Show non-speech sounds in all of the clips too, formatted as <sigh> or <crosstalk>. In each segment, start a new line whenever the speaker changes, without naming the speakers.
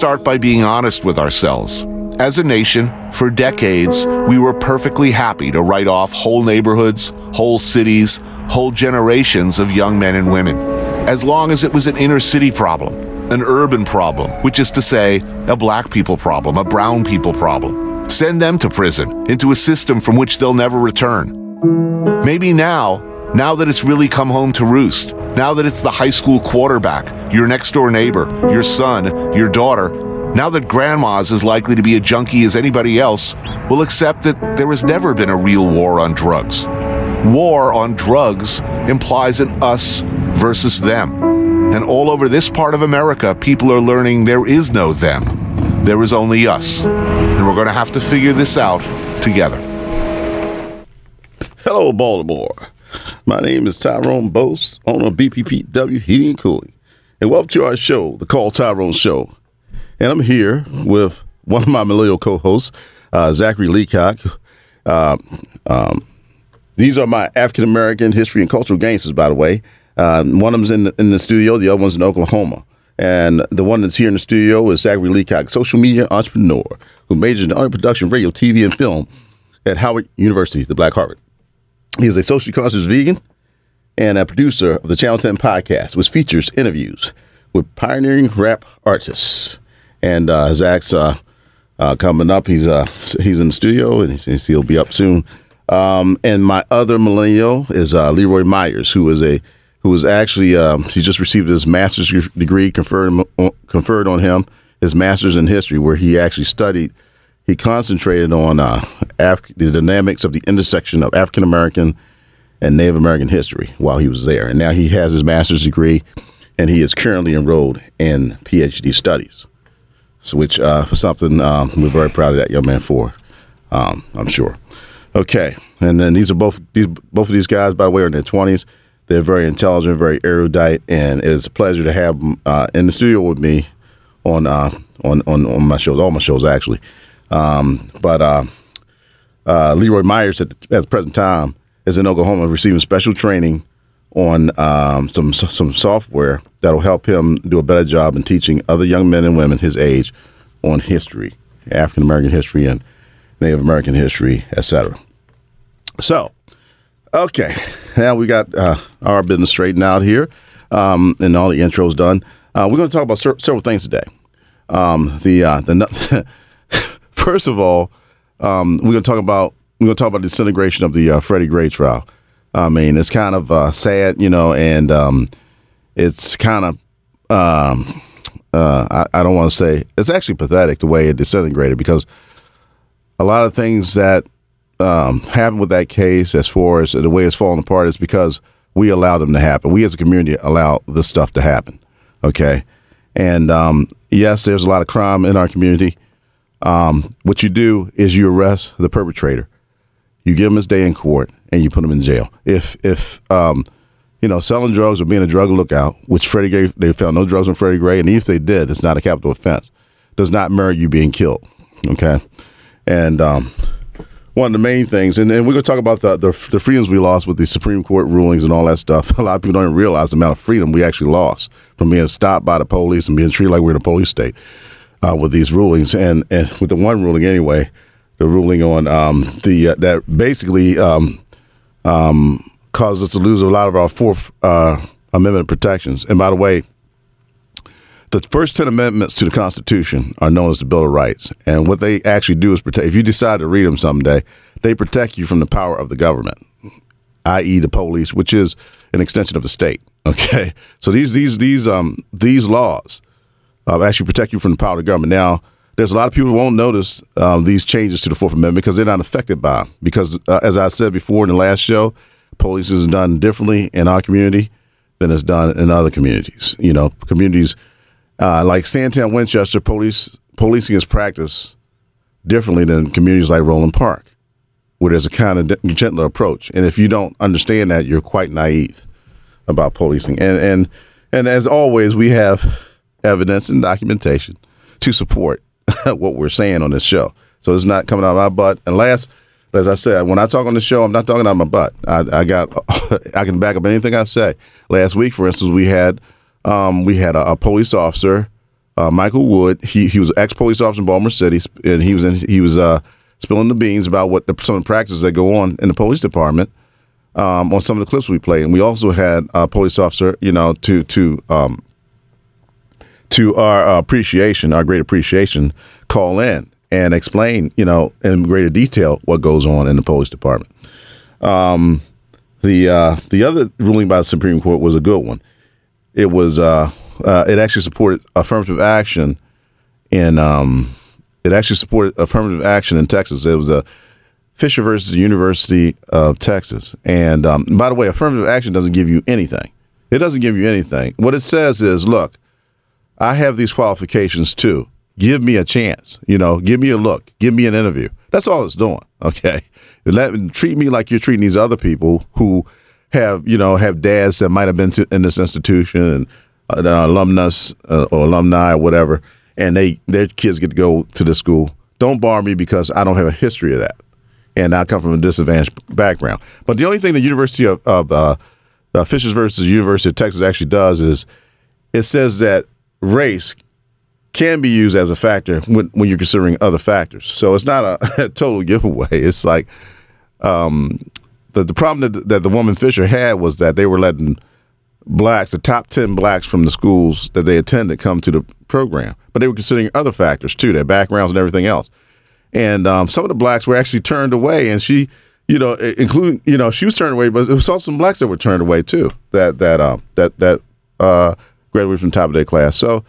Start by being honest with ourselves. As a nation, for decades, we were perfectly happy to write off whole neighborhoods, whole cities, whole generations of young men and women, as long as it was an inner city problem, an urban problem, which is to say, a black people problem, a brown people problem. Send them to prison, into a system from which they'll never return. Maybe now, now that it's really come home to roost, now that it's the high school quarterback, your next door neighbor, your son, your daughter, now that grandma's as likely to be a junkie as anybody else, will accept that there has never been a real war on drugs. War on drugs implies an us versus them. And all over this part of America, people are learning there is no them. There is only us. And we're going to have to figure this out together.
Hello, Baltimore. My name is Tyrone Bose, owner of BPPW Heating and Cooling. And welcome to our show, the Call Tyrone Show. And I'm here with one of my millennial co hosts, uh, Zachary Leacock. Uh, um, these are my African American history and cultural gangsters, by the way. Uh, one of them's in the, in the studio, the other one's in Oklahoma. And the one that's here in the studio is Zachary Leacock, social media entrepreneur who majored in audio production, radio, TV, and film at Howard University, the Black Harvard. He is a socially conscious vegan and a producer of the Channel 10 podcast, which features interviews with pioneering rap artists. And uh, Zach's uh, uh, coming up. He's uh, he's in the studio and he'll be up soon. Um, and my other millennial is uh, Leroy Myers, who is a who was actually um, he just received his master's degree conferred conferred on him his master's in history, where he actually studied. He concentrated on uh, Af- the dynamics of the intersection of African American and Native American history while he was there, and now he has his master's degree, and he is currently enrolled in PhD studies so which uh, for something um, we're very proud of that young man for. Um, I'm sure. Okay, and then these are both these both of these guys, by the way, are in their 20s. They're very intelligent, very erudite, and it's a pleasure to have them uh, in the studio with me on uh, on, on on my shows, all my shows actually. Um, but uh, Leroy Myers at the, at the present time is in Oklahoma receiving special training on um, some some software that'll help him do a better job in teaching other young men and women his age on history, African American history and Native American history, etc. So, okay, now we got uh, our business straightened out here um, and all the intros done. Uh, we're going to talk about ser- several things today. Um, the uh, the <laughs> first of all, um, we're to talk about we're to talk about the disintegration of the uh, Freddie Gray trial. I mean, it's kind of uh, sad, you know, and um, it's kind of um, uh, I, I, don't want to say it's actually pathetic the way it disintegrated because a lot of things that um, happened with that case, as far as the way it's falling apart, is because we allow them to happen. We as a community allow this stuff to happen. Okay, and um, yes, there's a lot of crime in our community. Um, what you do is you arrest the perpetrator, you give him his day in court, and you put him in jail. If if um, you know selling drugs or being a drug lookout, which Freddie Gray they found no drugs on Freddie Gray, and if they did, it's not a capital offense. Does not merit you being killed. Okay, and um, one of the main things, and, and we're going to talk about the, the, the freedoms we lost with the Supreme Court rulings and all that stuff. <laughs> A lot of people don't even realize the amount of freedom we actually lost from being stopped by the police and being treated like we're in a police state uh, with these rulings, and and with the one ruling anyway, the ruling on um, the uh, that basically um, um, caused us to lose a lot of our Fourth uh, Amendment protections. And by the way, the first 10 amendments to the Constitution are known as the Bill of Rights. And what they actually do is protect, if you decide to read them someday, they protect you from the power of the government, i.e., the police, which is an extension of the state. <laughs> Okay. So these, these, these, um, these laws uh, actually protect you from the power of the government. Now, there's a lot of people who won't notice um, these changes to the Fourth Amendment because they're not affected by them. Because, uh, as I said before in the last show, police is done differently in our community than it's done in other communities. You know, communities uh, like Sandtown, Winchester, police policing is practiced differently than communities like Roland Park, where there's a kind of gentler approach. And if you don't understand that, you're quite naive about policing. And and and as always, we have evidence and documentation to support <laughs> what we're saying on this show. So it's not coming out of my butt. And last, as I said, when I talk on the show, I'm not talking out of my butt. I, I got, <laughs> I can back up anything I say. Last week, for instance, we had, um, we had a, a police officer uh, Michael Wood. He he was ex police officer in Baltimore City, and he was in he was uh, spilling the beans about what the, some of the practices that go on in the police department um, on some of the clips we played. And we also had a police officer, you know, to to um, to our appreciation, our great appreciation, call in and explain, you know, in greater detail what goes on in the police department. Um, the uh, the other ruling by the Supreme Court was a good one. It was uh, uh, it actually supported affirmative action in um, it actually supported affirmative action in Texas. It was a Fisher versus University of Texas. And um, by the way, affirmative action doesn't give you anything. It doesn't give you anything. What it says is, look, I have these qualifications too. Give me a chance. You know, give me a look. Give me an interview. That's all it's doing. <laughs> Okay, let treat me like you're treating these other people who have you know have dads that might have been to, in this institution and uh, alumnus uh, or alumni or whatever, and they their kids get to go to the school. Don't bar me because I don't have a history of that, and I come from a disadvantaged background. But the only thing the University of, of uh, uh, Fishers versus University of Texas actually does is it says that race can be used as a factor when, when you're considering other factors. So it's not a, a <laughs> total giveaway. It's like um, the the problem that, that the woman Fisher had was that they were letting blacks, the top ten blacks from the schools that they attended, come to the program, but they were considering other factors too, their backgrounds and everything else. And um, some of the blacks were actually turned away, and she, you know, including you know, she was turned away, but it was also some blacks that were turned away too. That that um that that uh, graduated from top of their class. So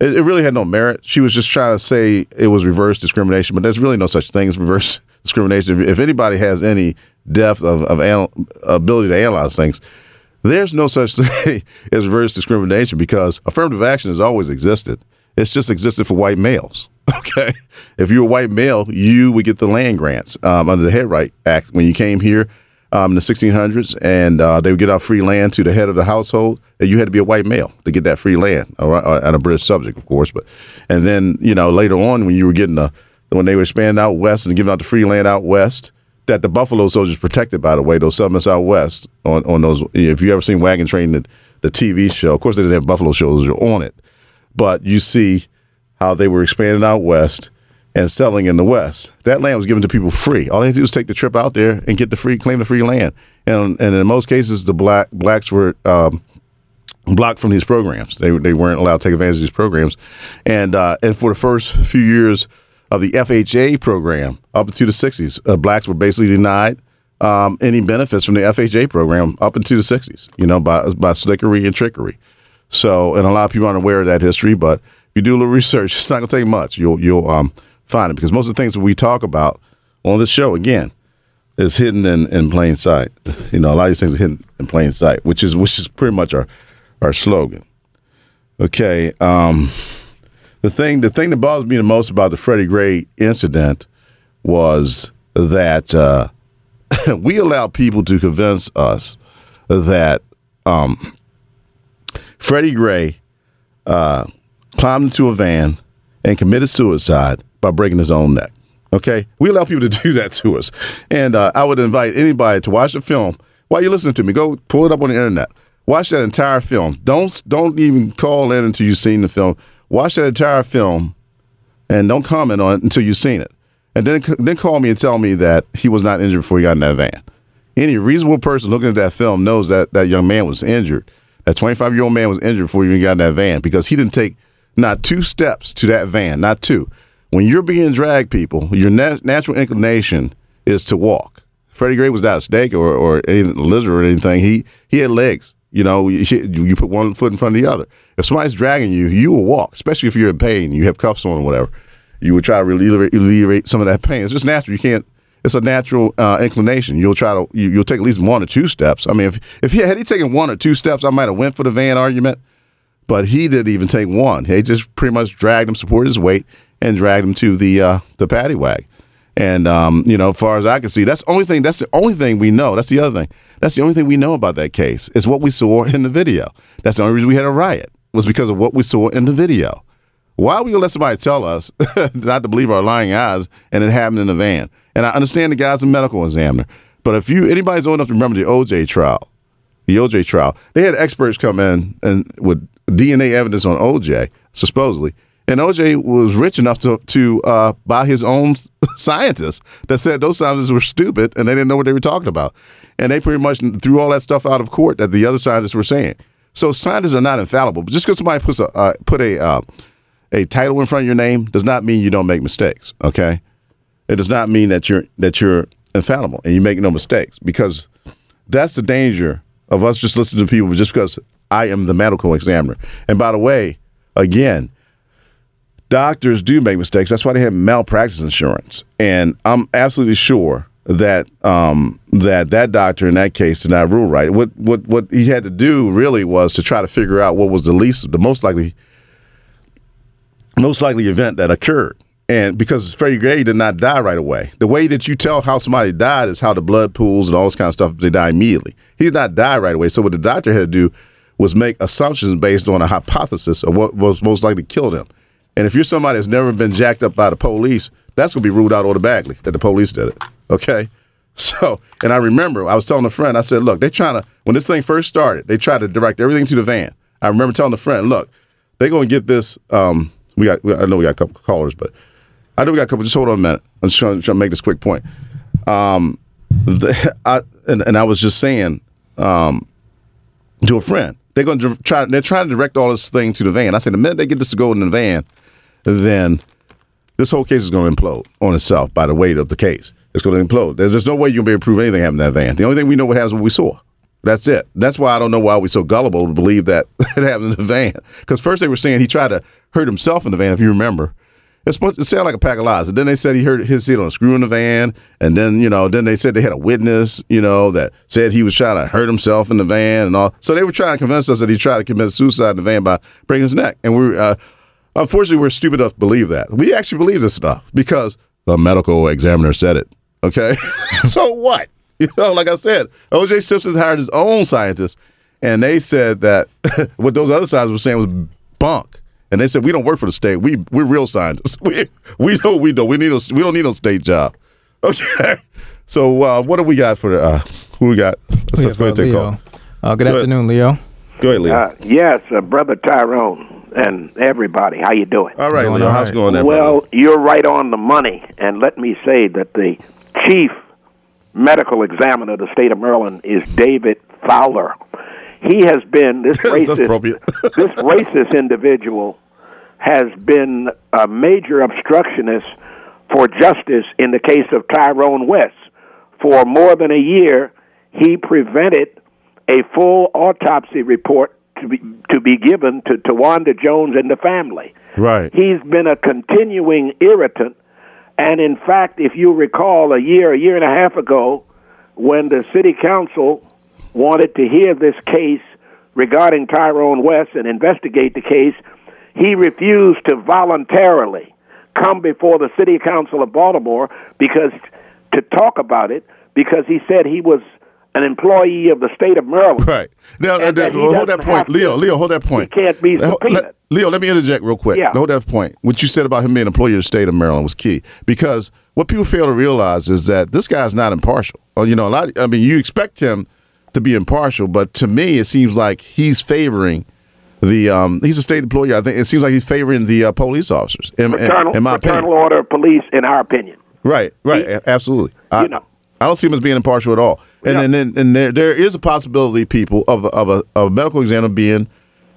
it, it, really had no merit. She was just trying to say it was reverse discrimination, but there's really no such thing as reverse <laughs> discrimination. If, if anybody has any depth of, of anal- ability to analyze things, there's no such <laughs> thing as reverse discrimination because affirmative action has always existed. It's just existed for white males. <laughs> Okay, if you're a white male, you would get the land grants um, under the Head Right Act when you came here um, in the 1600s, and uh, they would get out free land to the head of the household. And you had to be a white male to get that free land, all right, uh, and a British subject, of course. But and then you know later on when you were getting the when they were expanding out west and giving out the free land out west, that the Buffalo Soldiers protected, by the way, those summits out west on, on those. If you ever seen Wagon Train, the, the TV show, of course they didn't have Buffalo Soldiers on it, but you see how they were expanding out west and selling in the west. That land was given to people free. All they had to do was take the trip out there and get the free, claim the free land. And and in most cases, the black blacks were. Um, blocked from these programs. They, they weren't allowed to take advantage of these programs, and uh, and for the first few years of the FHA program up into the 60s. Uh, blacks were basically denied um, any benefits from the FHA program up into the 60s, you know, by, by slickery and trickery. So, and a lot of people aren't aware of that history, but if you do a little research, <laughs> it's not going to take much. You'll, you'll um, find it because most of the things that we talk about on this show, again, is hidden in, in plain sight. You know, a lot of these things are hidden in plain sight, which is which is pretty much our our slogan. Okay. Um, the thing the thing that bothers me the most about the Freddie Gray incident was that uh, <laughs> we allowed people to convince us that um, Freddie Gray uh, climbed into a van and committed suicide by breaking his own neck. Okay, we allow people to <laughs> do that to us, and uh, I would invite anybody to watch the film while you're listening to me. Go pull it up on the internet. Watch that entire film. Don't don't even call in until you've seen the film watch that entire film and don't comment on it until you've seen it. And then, then call me and tell me that he was not injured before he got in that van. Any reasonable person looking at that film knows that that young man was injured. That 25 year old man was injured before he even got in that van because he didn't take not two steps to that van, not two. When you're being dragged, people, your nat- natural inclination is to walk. Freddie Gray was not a snake or, or any lizard or anything. He he had legs. You know, you, you put one foot in front of the other. If somebody's dragging you, you will walk, especially if you're in pain, you have cuffs on or whatever. You would try to alleviate, some of that pain. It's just natural. You can't. It's a natural uh, inclination. You'll try to. You, will take at least one or two steps. I mean, if if he had he taken one or two steps, I might have went for the van argument. But he didn't even take one. He just pretty much dragged him, supported his weight, and dragged him to the uh, the paddy wag. And um, you know, as far as I can see, that's the only thing. That's the only thing we know. That's the other thing. That's the only thing we know about that case is what we saw in the video. That's the only reason we had a riot was because of what we saw in the video. Why are we gonna let somebody tell us <laughs> not to believe our lying eyes and it happened in the van? And I understand the guy's a medical examiner, but if you anybody's old enough to remember the OJ trial, the OJ trial, they had experts come in and with DNA evidence on OJ supposedly And OJ was rich enough to to uh, buy his own <laughs> scientists that said those scientists were stupid and they didn't know what they were talking about. And they pretty much threw all that stuff out of court that the other scientists were saying. So scientists are not infallible. But just because somebody puts a uh, put a uh, a title in front of your name does not mean you don't make mistakes. Okay, it does not mean that you're that you're infallible and you make no mistakes because that's the danger of us just listening to people just because I am the medical examiner. And by the way, again, doctors do make mistakes. That's why they have malpractice insurance. And I'm absolutely sure that um, that that doctor in that case did not rule right. What what what he had to do really was to try to figure out what was the least, the most likely, most likely event that occurred. And because Freddie Gray did not die right away, the way that you tell how somebody died is how the blood pools and all this kind of stuff. They die immediately. He did not die right away. So what the doctor had to do was make assumptions based on a hypothesis of what was most likely to kill them. And if you're somebody that's never been jacked up by the police, that's going to be ruled out automatically that the police did it. Okay. <laughs> So, and I remember I was telling a friend, I said, look, they're trying to, when this thing first started, they tried to direct everything to the van. I remember telling a friend, look, they're going to get this. Um, we got, I know we got a couple callers, but I know we got a couple. Just hold on a minute. I'm just trying, trying to make this quick point. Um, <laughs> the, I, and, and I was just saying um, to a friend, they're going to try. They're trying to direct all this thing to the van. I said, the minute they get this to go in the van, then this whole case is going to implode on itself by the weight of the case. It's going to implode. There's, no way you're going to be able to prove anything happened in that van. The only thing we know what happens when we saw. That's it. That's why I don't know why we're so gullible to believe that <laughs> it happened in the van. Because first they were saying he tried to hurt himself in the van, if you remember. It's supposed to sound like a pack of lies. And then they said he hurt his head on a screw in the van. And then, you know, then they said they had a witness, you know, that said he was trying to hurt himself in the van and all. So they were trying to convince us that he tried to commit suicide in the van by breaking his neck. And we uh, unfortunately, we're stupid enough to believe that. We actually believe this stuff because the medical examiner said it. Okay. <laughs> so what? <laughs> You know, like I said, OJ Simpson hired his own scientists, and they said that <laughs> what those other scientists were saying was bunk. And they said we don't work for the state. We we're real scientists. We we know we don't. We need a, we don't need no state job. Okay. So uh, what do we got for uh, who we got? Let's,
We
let's go
uh,
ahead and take a
Leo.
call.
Uh, good
Go ahead.
afternoon, Leo.
Go ahead, Leo.
Uh, yes, uh, brother Tyrone and everybody. How you doing?
all right, Leo. How's it
right.
going there?
well,
brother?
you're right on the money, and let me say that the chief medical examiner of the state of Maryland is David Fowler. He has been this <laughs> racist. <laughs> this racist individual has been a major obstructionist for justice in the case of Tyrone West. For more than a year, he prevented a full autopsy report to be to be given to Tawanda Jones and the family.
Right.
He's been a continuing irritant, and in fact, if you recall, a year, a year and a half ago, when the city council wanted to hear this case regarding Tyrone West and investigate the case, he refused to voluntarily come before the city council of Baltimore because to talk about it because he said he was an employee of the state of Maryland.
Right. Now, uh,
that
well, hold that point. Leo, Leo, hold that point.
He can't be subpoenaed.
let- Leo, let me interject real quick.
Yeah.
Hold that point. What you said about him being an employee of the state of Maryland was key because what people fail to realize is that this guy's not impartial. Or, you know, a lot. I mean, you expect him to be impartial, but to me, it seems like he's favoring the. Um, he's a state employee. I think it seems like he's favoring the uh, police officers. In,
Fraternal,
in my
fraternal
opinion.
order of police, in our opinion.
Right, right, a- absolutely. I,
you know.
I don't see him as being impartial at all. And and and there there is a possibility, people, of a, of a of a medical examiner being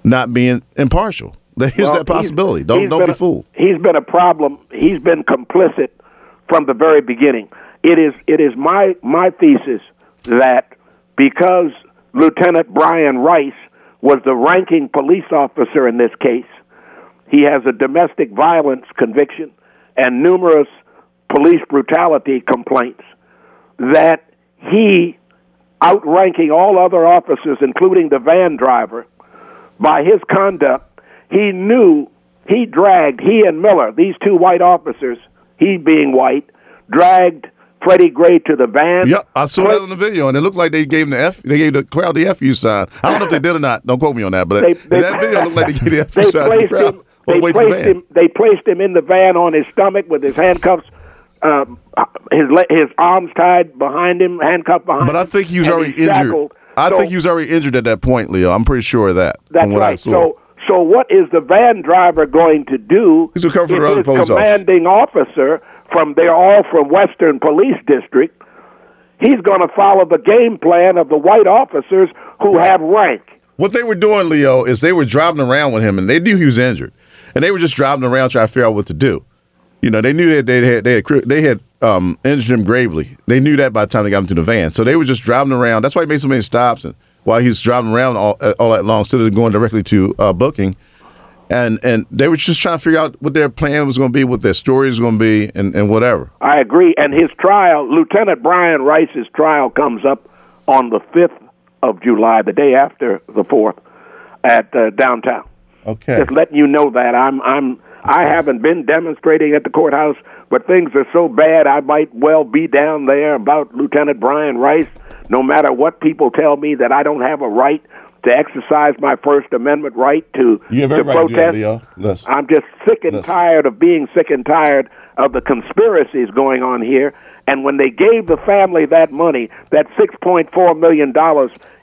not being impartial. <laughs> There is
Well,
that possibility.
he's-
Don't
he's
don't be
a-
fooled.
He's been a problem. He's been complicit from the very beginning. It is it is my my thesis that because Lieutenant Brian Rice was the ranking police officer in this case, he has a domestic violence conviction and numerous police brutality complaints that he outranking all other officers including the van driver by his conduct, he knew he dragged he and Miller, these two white officers, he being white, dragged Freddie Gray to the van.
Yep, I saw that on the video, and it looked like they gave him the F. They gave the crowd the FU sign. I don't know if they did or not. Don't quote me on that, but
They- they-
that video looked like they gave the FU
They
sign to the crowd.
him. They
the the
placed him. They placed him in the van on his stomach with his handcuffs, uh, his le- his arms tied behind him, handcuffed behind.
But I
him,
think he was already injured.
shackled.
I
So-
think he was already injured at that point, Leo. I'm pretty sure of that.
That's
from what I
right.
saw.
So So what is the van driver going to do
He's gonna cover for the other
his
police officer.
commanding officer from they're all from Western Police District? He's going to follow the game plan of the white officers who have rank.
What they were doing, Leo, is they were driving around with him, and they knew he was injured, and they were just driving around trying to figure out what to do. You know, they knew that they had they had they had um, injured him gravely. They knew that by the time they got him to the van, so they were just driving around. That's why he made so many stops, and while he was driving around all, uh, all that long, instead of going directly to uh, booking, and and they were just trying to figure out what their plan was going to be, what their story was going to be, and, and whatever.
I agree. And his trial, Lieutenant Brian Rice's trial, comes up on the 5th of July, the day after the 4th, at uh, downtown.
Okay.
Just letting you know that I'm I'm I haven't been demonstrating at the courthouse, but things are so bad I might well be down there about Lieutenant Brian Rice. No matter what people tell me that I don't have a right to exercise my First Amendment right to
You have
to
right to that,
protest. I'm just sick and
Listen.
tired of being sick and tired of the conspiracies going on here. And when they gave the family that money, that $6.4 million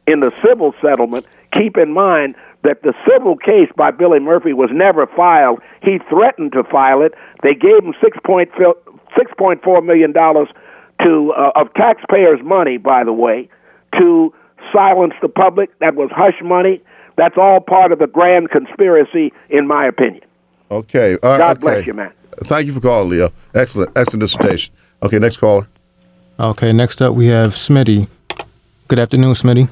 in the civil settlement, keep in mind that the civil case by Billy Murphy was never filed. He threatened to file it. They gave him $6.4 million to, uh, of taxpayers' money, by the way, to silence the public. That was hush money. That's all part of the grand conspiracy, in my opinion.
Okay. All right,
God bless you, man.
Thank you for calling, Leo. Excellent, excellent dissertation. Okay, next caller.
Okay, next up we have Smitty. Good afternoon, Smitty.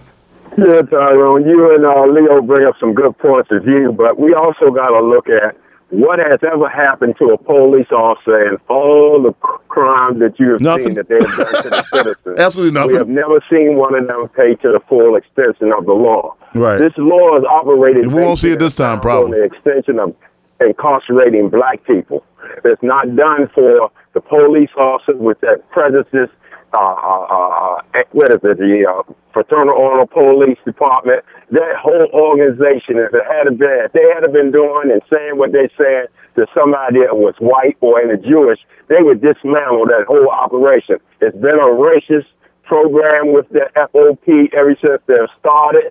Yeah, Tyrone, you and uh, Leo bring up some good points of view, but we also got to look at what has ever happened to a police officer and all the crime that you have
Nothing.
seen that they have done to the <laughs> citizens.
Absolutely nothing.
We have never seen one of them pay to the full extension of the law.
Right.
This law is operated.
We won't see it this time, probably.
On the extension of incarcerating black people. It's not done for the police officers with that prejudice. Uh, uh, uh, what is it? The uh, Fraternal Honor Police Department. That whole organization, if it had been, if they had been doing and saying what they said to somebody that was white or in a Jewish, they would dismantle that whole operation. It's been a racist program with the FOP ever since they started.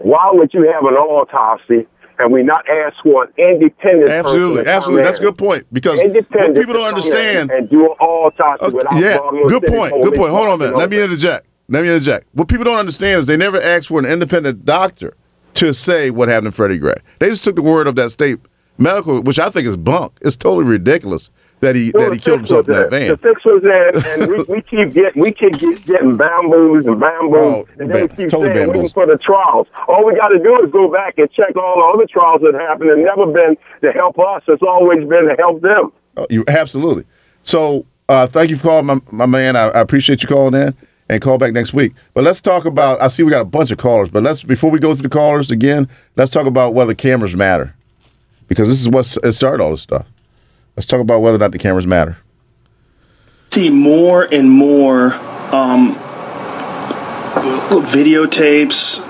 Why would you have an autopsy and we not ask for an independent
Absolutely, absolutely. That's a good point because what people don't understand.
and do all
Okay,
without
yeah, good point. Good point. Hold on a minute. Let me interject. Let me interject. What people don't understand is they never asked for an independent doctor to say what happened to Freddie Gray. They just took the word of that state medical, which I think is bunk. It's totally ridiculous that he
No,
that he killed himself in that van.
The fix was there, <laughs> and we, we keep getting we keep get, getting bamboos and bamboos,
Oh,
and they keep
totally
saying waiting for the trials. All we got to do is go back and check all the other trials that happened, and never been to help us. It's always been to help them.
Oh, you absolutely. So uh, thank you for calling, my, my man. I, I appreciate you calling in and call back next week. But let's talk about. I see we got a bunch of callers, but let's before we go to the callers again, let's talk about whether cameras matter, because this is what started all this stuff. Let's talk about whether or not the cameras matter.
see more and more um, videotapes,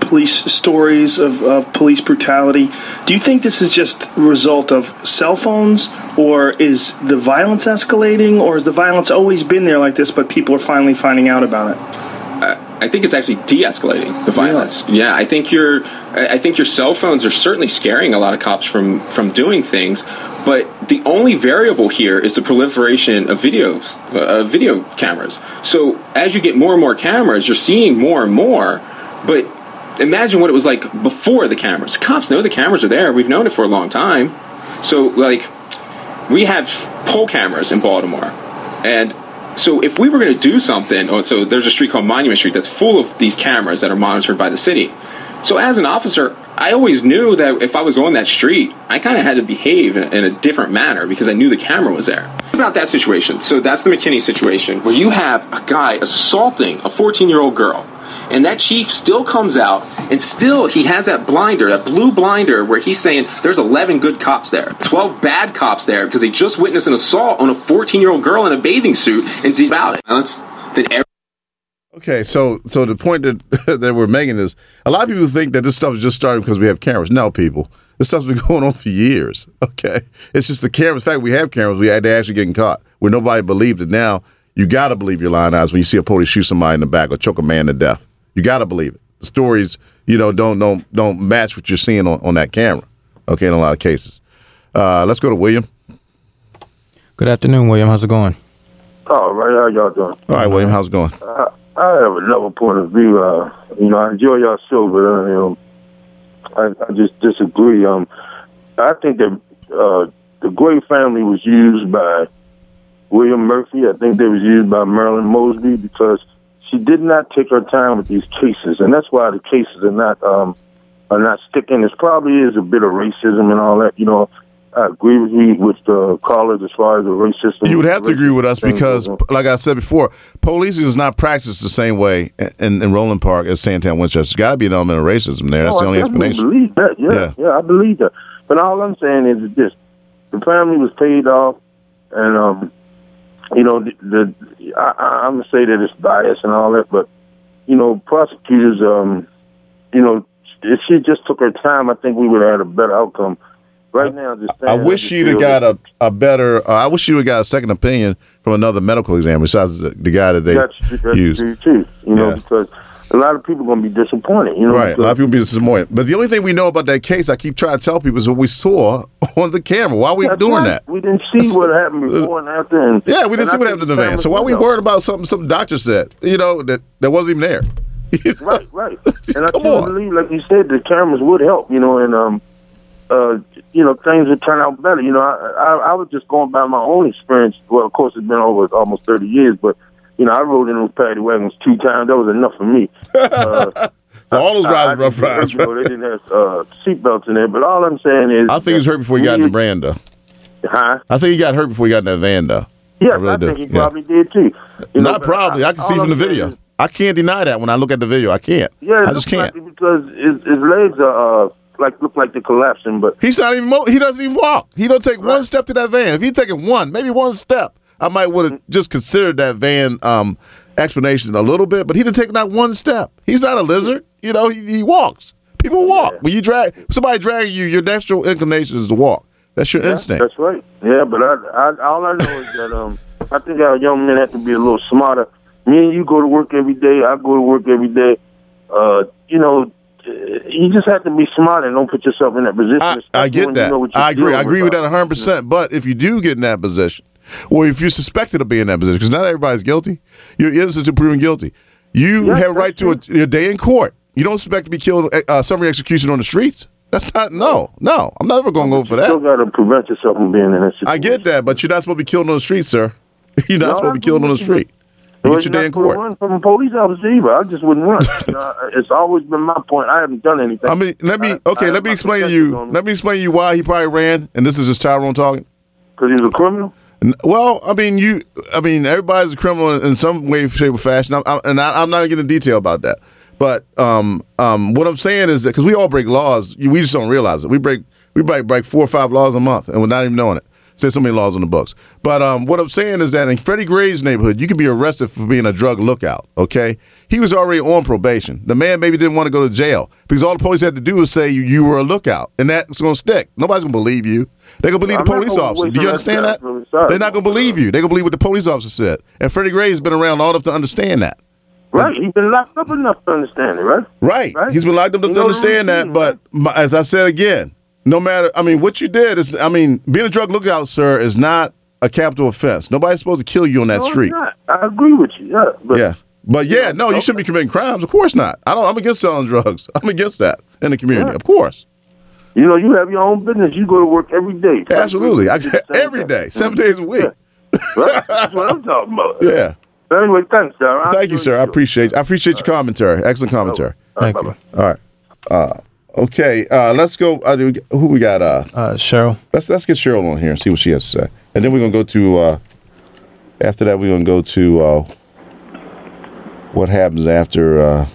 police stories of, of police brutality. Do you think this is just a result of cell phones, or is the violence escalating, or has the violence always been there like this, but people are finally finding out about it?
I think it's actually de-escalating the violence. Yeah, I think your I think your cell phones are certainly scaring a lot of cops from from doing things, but the only variable here is the proliferation of videos, uh, of video cameras. So as you get more and more cameras, you're seeing more and more. But imagine what it was like before the cameras. Cops know the cameras are there. We've known it for a long time. So like we have pole cameras in Baltimore, and so if we were going to do something, oh, so there's a street called Monument Street that's full of these cameras that are monitored by the city. So as an officer, I always knew that if I was on that street, I kind of had to behave in, in a different manner because I knew the camera was there. About that situation, so that's the McKinney situation where you have a guy assaulting a 14 year old girl. And that chief still comes out, and still he has that blinder, that blue blinder, where he's saying there's 11 good cops there, 12 bad cops there, because they just witnessed an assault on a 14 year old girl in a bathing suit and did about it. Violence every
Okay, so so the point that <laughs> that we're making is a lot of people think that this stuff is just starting because we have cameras. No, people, this stuff's been <laughs> going on for years. Okay, it's just the cameras. In fact, we have cameras. We had they actually getting caught where nobody believed it. Now you got to believe your lying eyes when you see a police shoot somebody in the back or choke a man to death. You got to believe it. The stories you know, don't don't don't match what you're seeing on, on that camera. Okay, in a lot of cases. Uh, let's go to William.
Good afternoon, William. How's it going?
All right, how y'all doing?
All right, William, how's it going?
I, I have another point of view. Uh, you know, I enjoy y'all show, but uh, you know, I, I just disagree. Um, I think that uh, the Gray family was used by William Murphy. I think they was used by Marilyn Mosby because she did not take her time with these cases, and that's why the cases are not um, are not sticking. It probably is a bit of racism and all that. You know, I agree with you with the callers as far as the racism.
You would have to agree with us because, like I said before, policing is not practiced the same way in, in Roland Park as Sandtown, Winchester. There's got to be an element of racism there. That's
Oh,
the only
I
explanation.
Believe that, yeah,
Yeah.
yeah, I believe that. But all I'm saying is this: the family was paid off, and um, you know, the, the I, I- I'm gonna say that it's bias and all that, but you know, prosecutors, um, you know, if she just took her time, I think we would have had a better outcome. Right now, just
I wish you'd have got a, a better. Uh, I wish you would have got a second opinion from another medical examiner besides the, the guy that they
That's, that's
used.
true too. You know,
Yeah.
because a lot of people are going to be disappointed. You know,
Right, a lot of people be disappointed. But the only thing we know about that case, I keep trying to tell people, is what we saw <laughs> on the camera. Why are we
That's
doing
right.
that?
We didn't see what happened <laughs> before and after. And,
Yeah, we didn't see
I
what happened in the van. So why are we worried about something some doctor said? You know that that wasn't even there. You <laughs> know?
Right, right. And I truly
on.
believe, like you said, the cameras would help. You know, and um, uh, you know, things would turn out better. You know, I, I I was just going by my own experience. Well, of course, it's been over almost thirty years, but you know, I rode in those paddy wagons two times. That was enough for me. <laughs> Uh,
So all those
I- I
rides, rough rides.
You know, they didn't have uh, seatbelts in there, but all I'm saying is,
I think he was hurt before he got in the van, though.
Huh?
I think he got hurt before he got in that van, though.
Yeah,
I
I,
really do.
think he
Yeah.
probably did too. You
Not
but
probably. I can see from the video.
is-
I can't deny that when I look at the video. I can't.
Yeah,
I just can't.
like because his, his legs are uh, like look like they're collapsing, but
He's not even. Mo- he doesn't even walk. He don't take one step to that van. If he'd one, maybe one step, I might would have just considered that van um, explanation a little bit. But he didn't take not one step. He's not a lizard. You know, he, he walks. People walk. When you drag somebody dragging you, your natural inclination is to walk. That's your instinct.
That's right. Yeah, but I, I, all I know is that um, I think our young men have to be a little smarter. Me and you go to work every day. I go to work every day. Uh, you know, you just have to be smart and don't put yourself in that position.
I, I get
when you
that.
know
I agree. I agree with that
uh,
100%. But if you do get in that position, or if you're suspected of being in that position, because not everybody's guilty, you're innocent until proven guilty. You
Yeah,
have a right to a, a day in court. You don't expect to be killed, uh, summary execution on the streets. That's not, no, no. I'm never going to go for that.
You still got to prevent yourself from being in that situation.
I get that, but you're not supposed to be killed on the street, sir. <laughs> You're not
No,
supposed to be killed on the
agree with you.
street. You
Well,
get your day in court.
Run from a police officer either. I just wouldn't run. <laughs> you know, it's always been my point. I haven't done anything.
I mean, let me, okay,
I
let me explain to you, let me explain to you why he probably ran, and this is just Tyrone talking.
because he was a criminal.
Well, I mean, you. I mean, everybody's a criminal in some way, shape, or fashion. I'm, I'm, and I, I'm not getting detail about that. But um, um, what I'm saying is that because we all break laws, we just don't realize it. We break we break break four or five laws a month, and we're not even knowing it. There's so many laws on the books. But um, what I'm saying is that in Freddie Gray's neighborhood, you can be arrested for being a drug lookout. Okay, he was already on probation. The man maybe didn't want to go to jail because all the police had to do was say you, you were a lookout, and that's going to stick. Nobody's going to believe you. They're going to believe
I'm
the police officer. Do you understand that?
really.
They're not going to believe you. They're going to believe what the police officer said. And Freddie Gray's been around long enough to understand that.
Right. He's been locked up enough to understand it, right?
Right.
Right.
He's been locked up to
You
understand that.
mean,
But my, as I said again, no matter, I mean, what you did is, I mean, being a drug lookout, sir, is not a capital offense. Nobody's supposed to kill you on that
No,
street.
not. I agree with you. Yeah. But
Yeah. But yeah, no, you shouldn't be committing crimes. Of course not. I don't. I'm against selling drugs. <laughs> I'm against that in the community.
Yeah.
Of course.
You know, you have your own business. You go to work every day.
Absolutely. I, every day, seven days a week. <laughs>
Right. That's what I'm talking about. <laughs>
Yeah.
But anyway, thanks, sir. I
Thank you, sir. I
the show.
appreciate. I appreciate your commentary. Excellent commentary.
Thank
bye-bye.
you.
All right. Uh, okay. Uh, let's go. Uh, who we got? Uh,
Uh, Cheryl.
let's let's get Cheryl on here and see what she has to say, and then we're gonna go to. Uh, after that, we're gonna go to uh, what happens after uh,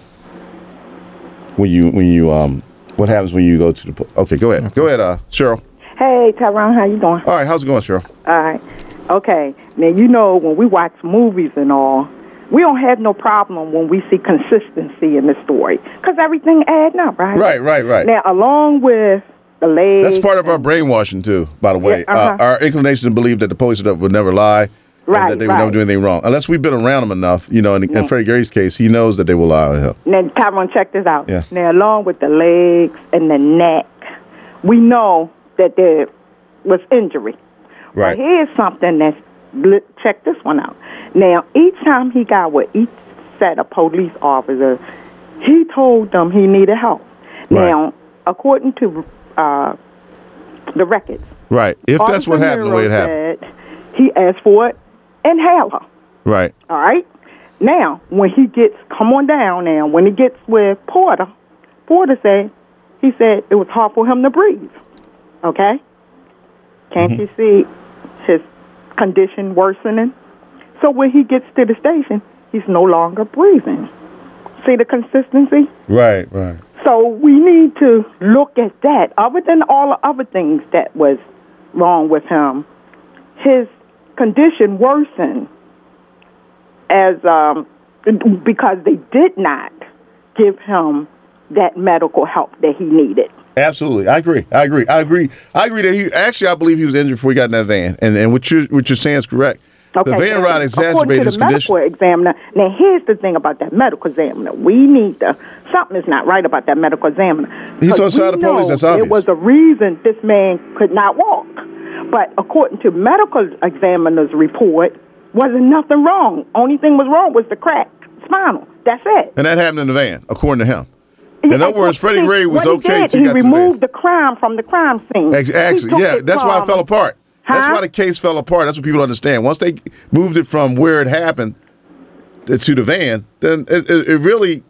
when you when you um what happens when you go to the. Okay, go ahead. Go ahead, uh, Cheryl.
Hey, Tyrone, how you doing?
All right, how's it going, Cheryl?
All right. Okay. Now, you know, when we watch movies and all, we don't have no problem when we see consistency in the story because everything adding up, right?
Right, right, right.
Now, along with the legs.
That's part of our brainwashing too. By the way,
Yeah, uh-huh.
uh, our inclination to believe that the police would never lie and
Right,
that they would never do anything wrong. Unless we've been around them enough, you know. In, in Freddie Gary's case, he knows that they will lie allow help.
Now, Tyrone, check this out.
Yeah.
Now, along with the legs and the neck, we know that there was injury.
Right.
But here's something that's check this one out. Now, each time he got with each set of police officers, he told them he needed help.
Right.
Now, according to uh, the records,
Right. If that's what
Officer
happened, the way it happened.
said He asked for it, and inhaler.
Right.
All right. Now, when he gets, come on down now. When he gets with Porter, Porter said, he said it was hard for him to breathe. Okay. Can't
Mm-hmm.
you see his condition worsening? So when he gets to the station, he's no longer breathing. See the consistency?
Right. Right.
So we need to look at that. Other than all the other things that was wrong with him, his condition worsened as um, because they did not give him that medical help that he needed.
Absolutely, I agree. I agree. I agree. I agree that he actually. I believe he was injured before he got in that van, and and what you what you're saying is correct. The van ride exacerbated his condition.
medical examiner. Now, here's the thing about that medical examiner. We need to something is not right about that medical examiner.
He's on side of police, that's obvious.
It was a reason this man could not walk, but according to medical examiner's report, wasn't nothing wrong. Only thing was wrong was the crack spinal. That's it.
And that happened in the van, according to him. In other words, Freddie Gray was
what he
okay
did, he
to the
the crime from the crime scene.
Actually, yeah, that's why it fell apart. That's why the case fell apart. That's what people understand. Once they moved it from where it happened to the van, then it, it, it really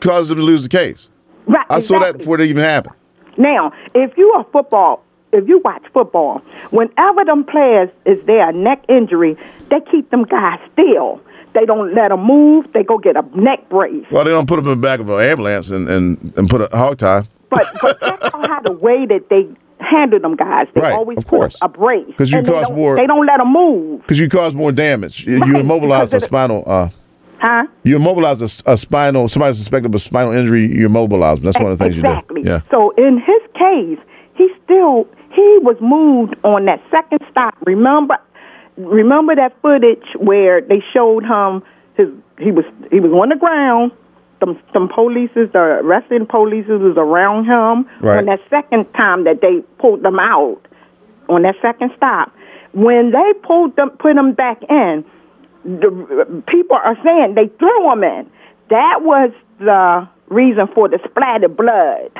caused them to lose the case.
Right,
I saw that before it even happened.
Now, if you are football, if you watch football, whenever them players is there a neck injury, they keep them guys still. They don't let them move. They go get a neck brace.
Well, they don't put them in the back of an ambulance and, and, and put a hog tie.
But but check out <laughs> how the way that they handle them guys. They
Right,
always
of course.
a brace.
'Cause you
And they
cause
don't-
more-
They don't let them move.
Because you cause more damage. You, you immobilize a
the-
spinal. Uh,
Huh?
you immobilize a spinal. Somebody suspected of a spinal injury. You immobilize them. That's one of the things
exactly.
you do. Yeah.
So in his case, he still he was moved on that second stop. Remember, remember that footage where they showed him his he was he was on the ground. Some some police, the arresting police was around him
Right.
on that second time that they pulled them out on that second stop. When they pulled them, put them back in, the people are saying they threw them in. That was the reason for the splattered blood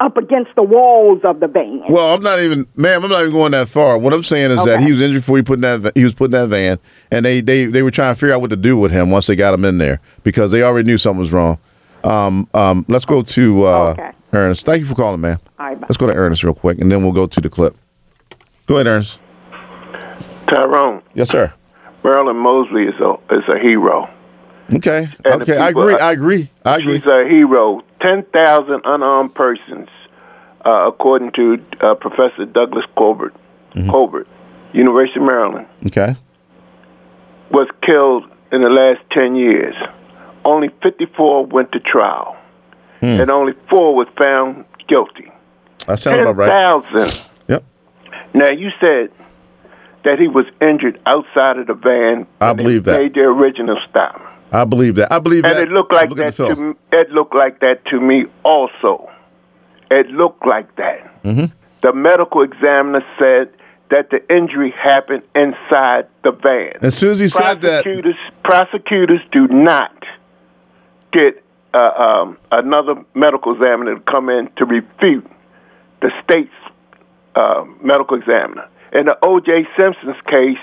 up against the walls of the van.
Well, I'm not even, ma'am. I'm not even going that far. What I'm saying is that he was injured before he put in that. va- He was put in that van, and they they they were trying to figure out what to do with him once they got him in there because they already knew something was wrong. Um, um, let's go to uh,
Okay.
Ernest. Thank you for calling, man.
All right, bye.
Let's go to Ernest real quick, and then we'll go to the clip. Go ahead, Ernest.
Tyrone,
Yes, sir.
Marilyn Mosby is a is a hero.
Okay.
And the
okay. I
people-
agree. I agree. I agree.
She's a hero. Ten thousand unarmed persons, uh, according to uh, Professor Douglas Colbert,
Mm-hmm.
Colbert, University of Maryland,
Okay.
was killed in the last ten years. Only fifty-four went to trial,
Hmm.
and only four was found guilty.
That sounds about right.
thousand.
Yep.
Now you said that he was injured outside of the van.
I believe that.
Made the original stop.
I believe that. I believe
And
that.
it looked like that to me. It looked like that to me also. It looked like that.
Mm-hmm.
The medical examiner said that the injury happened inside the van.
As soon as he said that,
prosecutors, prosecutors do not get uh, um, another medical examiner to come in to refute the state's uh, medical examiner. In the O.J. Simpson's case,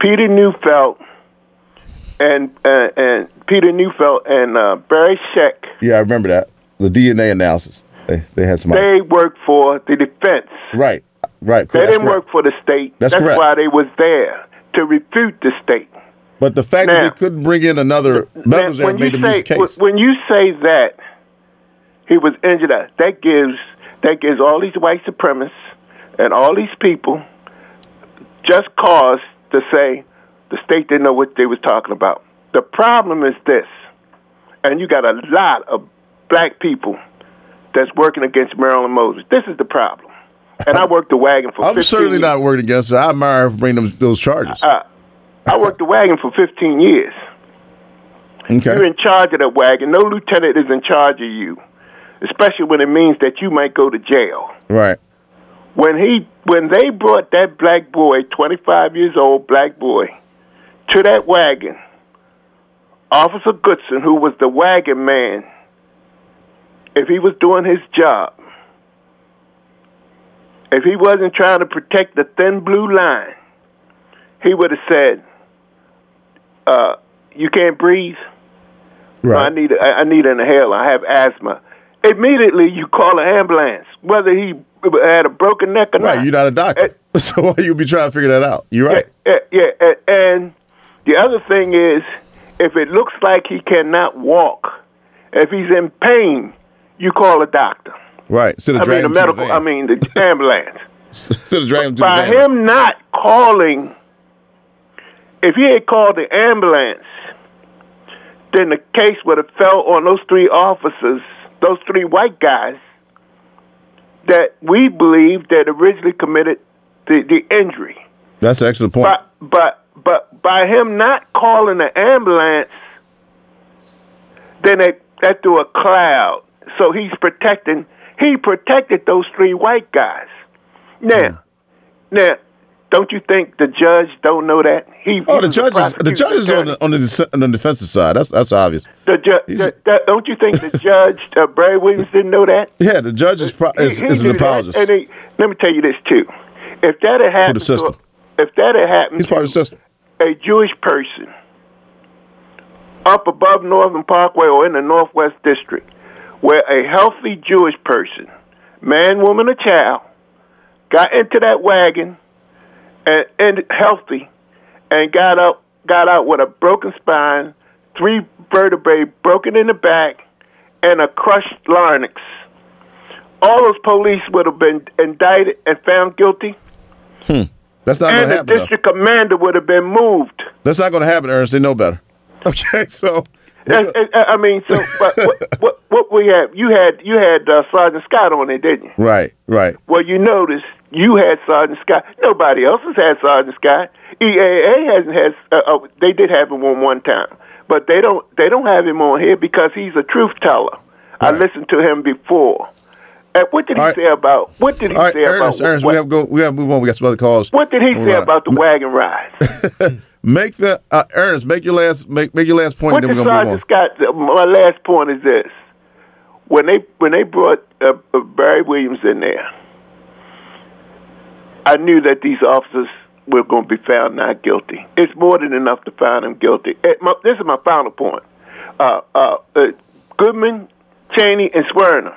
Peter Neufeld and uh, and Peter Neufeld and uh, Barry Scheck,
yeah, I remember that. The DNA analysis. They they had some.
they worked for the defense.
Right. Right.
They didn't
That's
work for the state.
That's correct.
why they was there to refute the state.
But the fact that they couldn't bring in another
when
made
you
them
say
the case.
when you say that he was injured, that gives that gives all these white supremacists and all these people just cause to say the state didn't know what they was talking about. The problem is this, and you got a lot of black people that's working against Marilyn Mosby. This is the problem. And I worked the wagon for
I'm
15
certainly
years.
not worried against it. I admire her for bringing them, those charges.
Uh, I worked the wagon for 15 years.
Okay.
You're in charge of that wagon. No lieutenant is in charge of you, especially when it means that you might go to jail.
Right.
When he, when they brought that black boy, 25 years old black boy, to that wagon, Officer Goodson, who was the wagon man, if he was doing his job, if he wasn't trying to protect the thin blue line, he would have said, uh, "You can't breathe.
Right.
I need a, I need an inhaler. I have asthma." Immediately, you call an ambulance, whether he had a broken neck or
Right.
not.
Right, you're not a doctor, <laughs> so why you be trying to figure that out? You're right.
Yeah, yeah, yeah, and the other thing is, if it looks like he cannot walk, if he's in pain, you call a doctor.
Right. Instead of
I mean, the medical. I mean, the <laughs> ambulance.
Dragging him to
By
the
him not calling, if he had called the ambulance, then the case would have fell on those three officers, those three white guys that we believe that originally committed the, the injury.
That's an excellent point.
But but but by him not calling the ambulance, then they that threw a cloud. So he's protecting. He protected those three white guys. Now, now, don't you think the judge don't know that? He
oh, the judge is the judge is on the on the, on the defensive side. That's that's obvious.
The ju- the, the, don't you think the <laughs> judge, uh, Barry Williams, didn't know that?
Yeah, the judge is pro- is,
He- he
is an
knew that, And he, let me tell you this too: if that had happened. To, if that had happened,
He's part of the system.
a Jewish person up above Northern Parkway or in the Northwest District, where a healthy Jewish person, man, woman, or child, got into that wagon and, and healthy, and got out got out with a broken spine, three vertebrae broken in the back, and a crushed larynx. All those police would have been indicted and found guilty,
Hmm. That's not going
and
to
the
happen. though.
district commander would have been moved.
That's not going to happen, Ernest. They know better. <laughs> Okay, so
I mean, so <laughs> but what, what what we had? You had you had uh, Sergeant Scott on there, didn't you?
right, right.
Well, you noticed you had Sergeant Scott. Nobody else has had Sergeant Scott. EAA hasn't had. Uh, oh, they did have him on one time, but they don't. They don't have him on here because he's a truth teller. I listened to him before. What did he
right.
say about? What did he
right,
say
Ernest,
about?
Ernest,
what,
we have to go. We have to move on. We got some other calls.
what did he say
Right.
about the wagon ride? <laughs>
Make the uh, Ernest. Make your last. Make make your last point.
What
and then we're gonna move on.
Scott? My last point is this: when they when they brought uh, uh, Barry Williams in there, I knew that these officers were going to be found not guilty. It's more than enough to find them guilty. Eh, my, this is my final point. Uh, uh, uh, Goodman, Chaney, and Schwerner.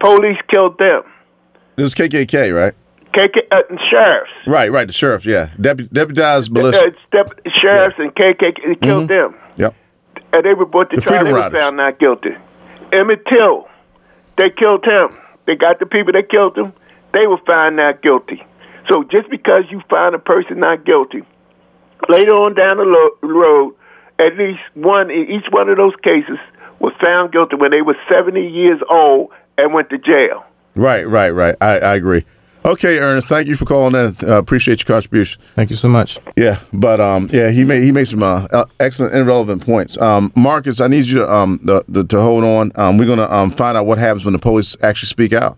Police killed them.
It was KKK, right?
KK, uh, and sheriffs.
Right, right. The sheriffs, Yeah, Depu- deputized militia.
Uh, step, sheriffs and KKK killed them.
Yep.
and they were brought to
The
trial. They were found not guilty. Emmett Till, they killed him. They got the people that killed him. They were found not guilty. So just because you find a person not guilty, later on down the lo- road, at least one in each one of those cases was found guilty when they were 70 years old and went to jail.
Right, right, right. I, I agree. Okay, Ernest. Thank you for calling in. Uh, appreciate your contribution.
Thank you so much.
Yeah, but um, yeah, he made he made some uh, uh, excellent and relevant points. Um, Marcus, I need you to um the, the, to hold on. Um, we're gonna um find out what happens when the police actually speak out.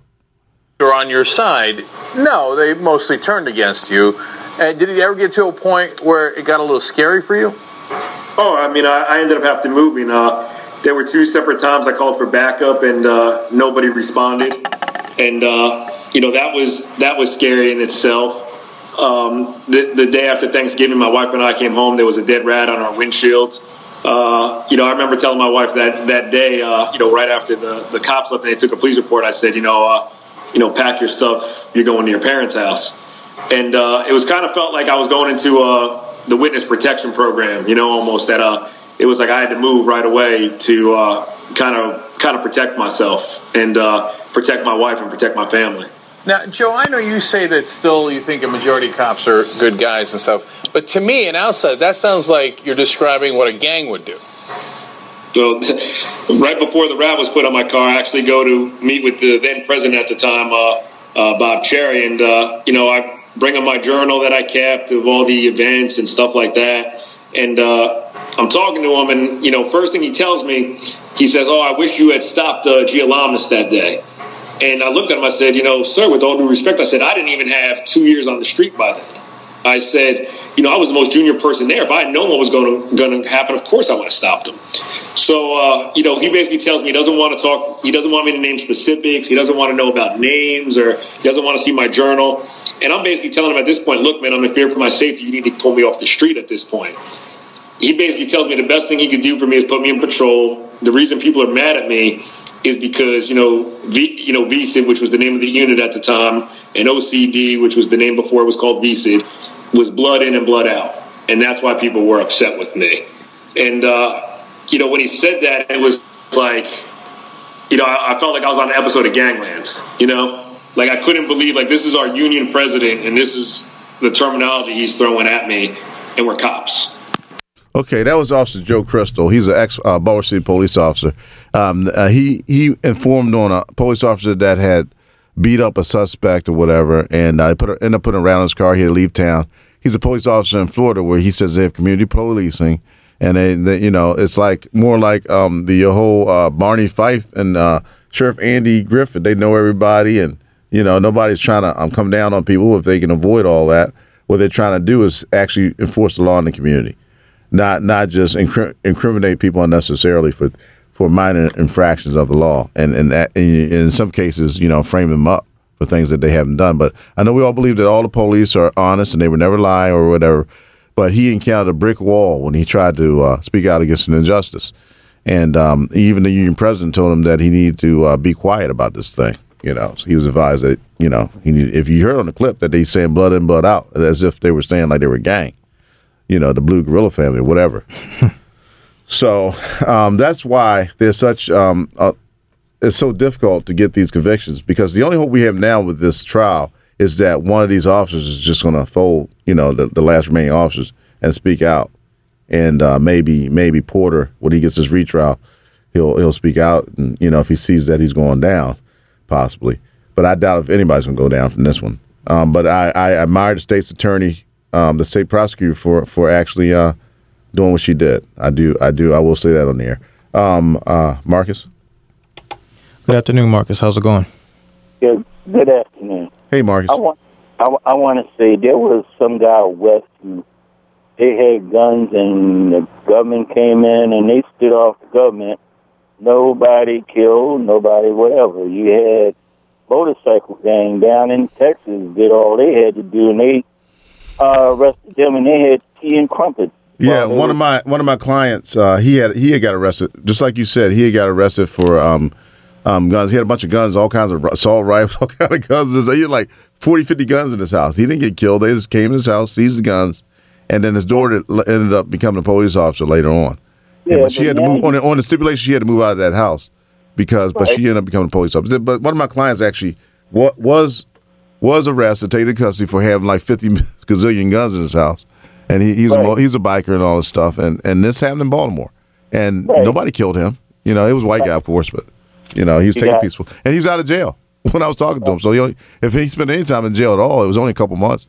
You're on your side. No, they mostly turned against you. And did it ever get to a point where it got a little scary for you?
Oh, I mean, I, I ended up having to moving. Uh, there were two separate times I called for backup, and uh, nobody responded. And uh, you know that was that was scary in itself. Um, the, the day after Thanksgiving, my wife and I came home. There was a dead rat on our windshields. Uh, you know, I remember telling my wife that that day. Uh, you know, right after the the cops left and they took a police report, I said, you know, uh, you know, pack your stuff. You're going to your parents' house. And uh, it was kind of felt like I was going into the witness protection program. You know, almost that. It was like I had to move right away to uh, kind of kind of protect myself and uh, protect my wife and protect my family.
Now, Joe, I know you say that still you think a majority of cops are good guys and stuff, but to me, an outside, that sounds like you're describing what a gang would do.
So, <laughs> right before the rat was put on my car, I actually go to meet with the then president at the time, uh, uh, Bob Cherry, and uh, you know I bring him my journal that I kept of all the events and stuff like that. And uh, I'm talking to him, and you know, first thing he tells me, he says, "Oh, I wish you had stopped uh, that day." And I looked at him. I said, "You know, sir, with all due respect, I said I didn't even have two years on the street by then." I said, you know, I was the most junior person there. If I had known what was going to happen, of course I would have stopped him. So, uh, you know, he basically tells me he doesn't want to talk. He doesn't want me to name specifics. He doesn't want to know about names, or he doesn't want to see my journal. And I'm basically telling him at this point, look, man, I'm in fear for my safety. You need to pull me off the street at this point. He basically tells me the best thing he could do for me is put me in patrol. The reason people are mad at me is because you know, v, you know, VSID, which was the name of the unit at the time, and OCD, which was the name before it was called VSID, was blood in and blood out, and that's why people were upset with me. And uh, you know, when he said that, it was like, you know, I, I felt like I was on an episode of Gangland. You know, like I couldn't believe like this is our union president, and this is the terminology he's throwing at me, and we're cops.
Okay, that was Officer Joe Crystal. He's an ex uh, City police officer. Um, uh, he he informed on a police officer that had beat up a suspect or whatever, and uh, put ended up putting around in his car. He had to leave town. He's a police officer in Florida where he says they have community policing, and they, they you know it's like more like um, the whole uh, Barney Fife and uh, Sheriff Andy Griffith. They know everybody, and you know nobody's trying to um, come down on people if they can avoid all that. What they're trying to do is actually enforce the law in the community not not just incri- incriminate people unnecessarily for for minor infractions of the law, and and, that, and in some cases, you know, frame them up for things that they haven't done. But I know we all believe that all the police are honest and they would never lie or whatever. But he encountered a brick wall when he tried to uh, speak out against an injustice, and um, even the union president told him that he needed to uh, be quiet about this thing. You know, so he was advised that you know he needed, if you heard on the clip that they saying blood in, blood out, as if they were saying like they were gang you know, the Blue Guerrilla family, or whatever. <laughs> so um, that's why there's such um, uh, it's so difficult to get these convictions because the only hope we have now with this trial is that one of these officers is just going to fold, you know, the, the last remaining officers and speak out, and uh, maybe maybe Porter when he gets his retrial, he'll he'll speak out, and you know if he sees that he's going down, possibly. But I doubt if anybody's going to go down from this one. Um, but I, I admire the state's attorney um, the state prosecutor for for actually uh, doing what she did. I do, I do, I will say that on the air. Um, uh, Marcus.
Good afternoon, Marcus. How's it going?
Good. Good afternoon.
Hey, Marcus.
I want, I, I want to say there was some guy west who they had guns and the government came in and they stood off the government. Nobody killed, nobody whatever. You had motorcycle gang down in Texas did all they had to do and they uh, arrested them, and they had tea and crumpets.
Yeah, one of my one of my clients, uh, he had he had got arrested, just like you said, he had got arrested for um, um, guns. He had a bunch of guns, all kinds of assault rifles, <laughs> all kinds of guns. He had like 40, 50 guns in his house. He didn't get killed. They just came in his house, seized the guns, and then his daughter ended up becoming a police officer later on. Yeah, but she had to move on the, on the stipulation. She had to move out of that house because, but she ended up becoming a police officer. But one of my clients actually what was was arrested, taken into custody for having like 50 <laughs> gazillion guns in his house. And he, he's, right. a, he's a biker and all this stuff. And, and this happened in Baltimore. And right. nobody killed him. You know, it was a white right. guy, of course, but, you know, he was taking peaceful. And he was out of jail <laughs> when I was talking to him. So he only, if he spent any time in jail at all, it was only a couple months.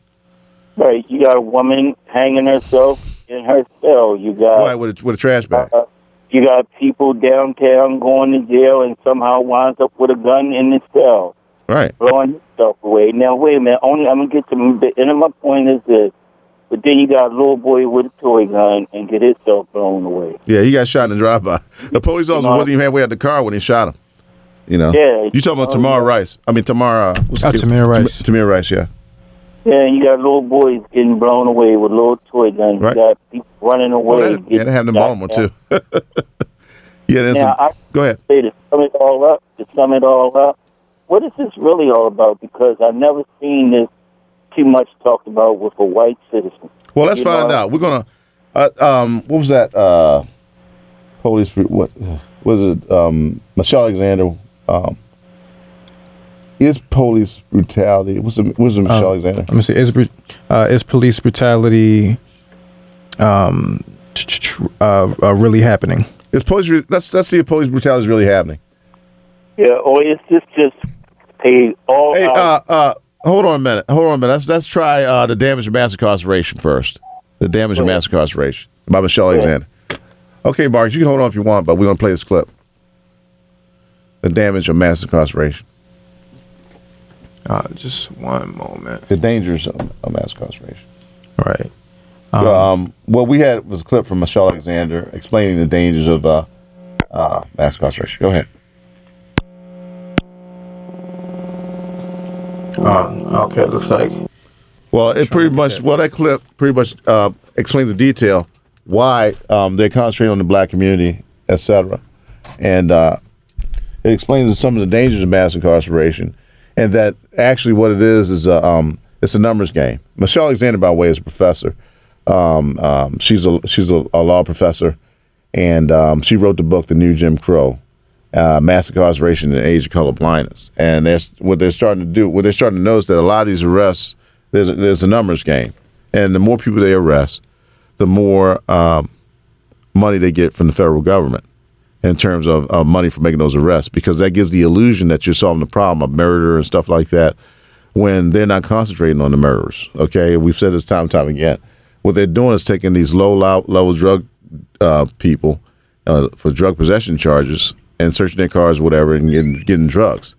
Right. You got a woman hanging herself in her cell. You got.
Right, with a, with a trash bag. Uh,
you got people downtown going to jail and somehow winds up with a gun in the cell.
Right.
Blowing yourself away. Now, wait a minute. Only I'm going to get to the end of my point is this. But then you got a little boy with a toy gun and get himself blown away.
Yeah, he got shot in the drive-by. <laughs> The police officer wasn't even halfway out the car when he shot him. You know.
Yeah.
You talking about Tamir Rice? I mean Tamar. Uh,
oh, Tamir Rice.
Tamir Rice. Yeah.
Yeah, and you got little boys getting blown away with little toy guns. Right. You got people running away.
Oh, that, yeah, they have them in Baltimore too. <laughs> yeah,
now,
some,
I
go ahead.
Say to sum it all up, to sum it all up, what is this really all about? Because I've never seen this too much talked about with a white citizen.
Well, let's you find know? out. We're gonna. Uh, um, what was that? Uh, police. What was it? Um, Michelle Alexander. Um, is police brutality? What's the, what's the Michelle um, Alexander?
Let me see. Is uh, is police brutality? Um, uh, uh, really happening?
Is police? Let's let's see if police brutality is really happening.
Yeah, or is this just a all.
Hey, uh, uh, hold on a minute. Hold on a minute. Let's let's try uh, the damage and mass incarceration first. The damage and mass incarceration by Michelle Alexander. Okay, Mark, you can hold on if you want, but we're gonna play this clip. The damage of mass incarceration.
Uh, just one moment.
The dangers of, of mass incarceration.
Right.
Um, what we had was a clip from Michelle Alexander explaining the dangers of uh, uh, mass incarceration. Go ahead.
Um, okay, it looks like.
Well, it pretty much well that clip pretty much uh, explains the detail why um, they're concentrating on the black community, etc. And uh, it explains some of the dangers of mass incarceration, and that actually what it is is a, um, it's a numbers game. Michelle Alexander, by the way, is a professor. Um, um, she's a she's a, a law professor, and um, she wrote the book The New Jim Crow, uh, Mass Incarceration and Age of Color Blindness. And that's what they're starting to do. What they're starting to notice that a lot of these arrests, there's a, there's a numbers game, and the more people they arrest, the more um, money they get from the federal government in terms of uh, money for making those arrests, because that gives the illusion that you're solving the problem of murder and stuff like that, when they're not concentrating on the murderers. Okay, we've said this time and time again. What they're doing is taking these low level drug uh, people uh, for drug possession charges and searching their cars, whatever, and getting, getting drugs.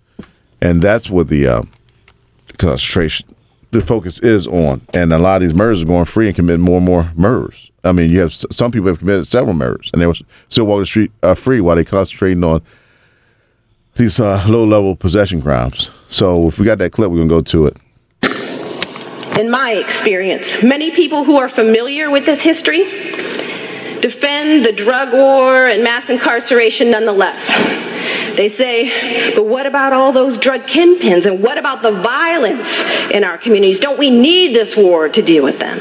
And that's what the uh, concentration, the focus is on. And a lot of these murders are going free and committing more and more murders. I mean, you have some people have committed several murders, and they were still walking the street uh, free while they concentrating on these uh, low level possession crimes. So if we got that clip, we're gonna go to it.
In my experience, many people who are familiar with this history defend the drug war and mass incarceration nonetheless. They say, but what about all those drug kingpins and what about the violence in our communities? Don't we need this war to deal with them?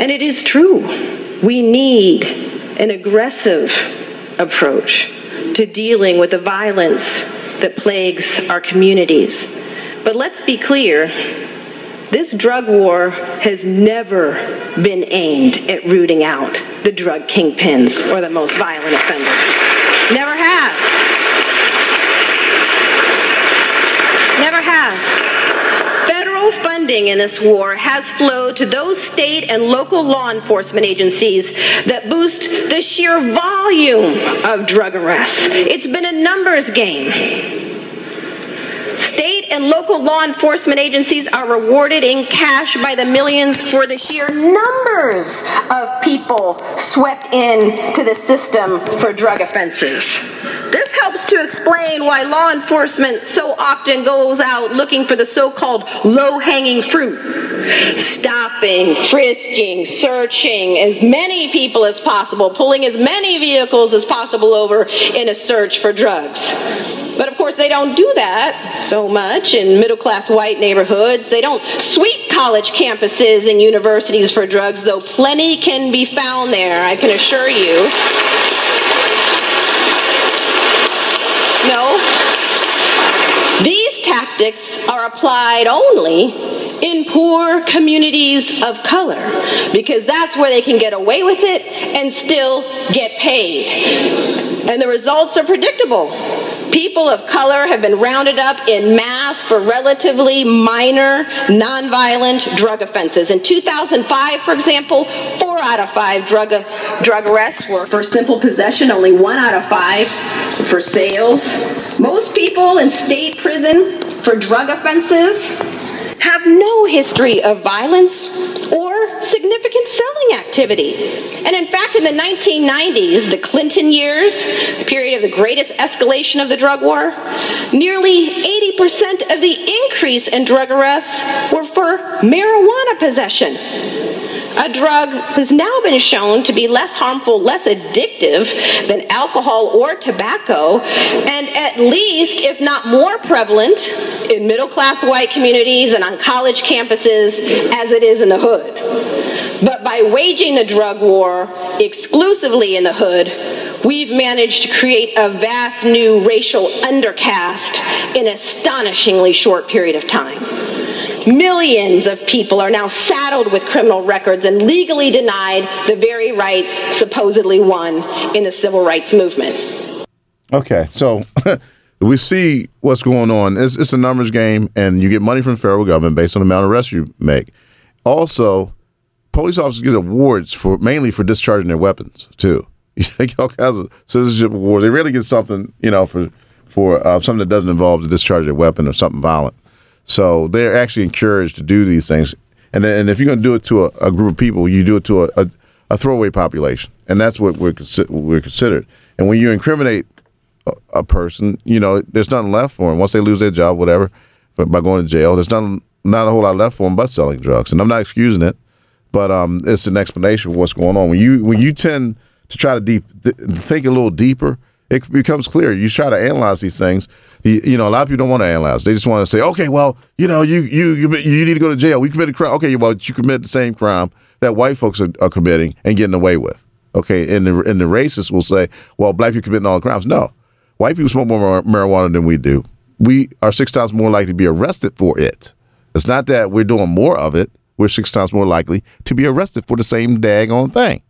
And it is true. We need an aggressive approach to dealing with the violence that plagues our communities. But let's be clear this drug war has never been aimed at rooting out the drug kingpins or the most violent offenders. Never has. Never has. Federal funding in this war has flowed to those state and local law enforcement agencies that boost the sheer volume of drug arrests. It's been a numbers game. And local law enforcement agencies are rewarded in cash by the millions for the sheer numbers of people swept into the system for drug offenses. Helps to explain why law enforcement so often goes out looking for the so called low hanging fruit. Stopping, frisking, searching as many people as possible, pulling as many vehicles as possible over in a search for drugs. But of course, they don't do that so much in middle class white neighborhoods. They don't sweep college campuses and universities for drugs, though plenty can be found there, I can assure you. No. These tactics are applied only in poor communities of color because that's where they can get away with it and still get paid. And the results are predictable. People of color have been rounded up in mass for relatively minor, nonviolent drug offenses. In 2005, for example, four out of five drug, drug arrests were for simple possession, only one out of five for sales. Most people in state prison for drug offenses have no history of violence or significant selling activity. And in fact, in the 1990s, the Clinton years, the period of the greatest escalation of the drug war, nearly 80% of the increase in drug arrests were for marijuana possession. A drug has now been shown to be less harmful, less addictive than alcohol or tobacco, and at least, if not more prevalent, in middle class white communities and on college campuses as it is in the hood. But by waging the drug war exclusively in the hood, we've managed to create a vast new racial undercaste in an astonishingly short period of time. Millions of people are now saddled with criminal records and legally denied the very rights supposedly won in the civil rights movement.
Okay, so <laughs> we see what's going on. It's, it's a numbers game, and you get money from the federal government based on the amount of arrests you make. Also, police officers get awards for mainly for discharging their weapons too. <laughs> You get all kinds of citizenship awards. They really get something, you know, for for uh, something that doesn't involve the discharge of a weapon or something violent. So they're actually encouraged to do these things. And then, and if you're going to do it to a, a, group of people, you do it to a, a, a throwaway population, and that's what we're consi- we're considered. And when you incriminate a, a, person, you know, there's nothing left for them once they lose their job, whatever. But by going to jail, there's nothing, not a whole lot left for them but selling drugs. And I'm not excusing it, but um, it's an explanation of what's going on. When you when you tend to try to deep th- think a little deeper, it becomes clear. You try to analyze these things. You, know, a lot of people don't want to analyze. They just want to say, okay, well, you know, you you you, you need to go to jail. We committed crime. Okay, well, you commit the same crime that white folks are, are committing and getting away with. Okay, and the and the racists will say, well, black people committing all the crimes. No, white people smoke more marijuana than we do. We are six times more likely to be arrested for it. It's not that we're doing more of it. We're six times more likely to be arrested for the same daggone thing.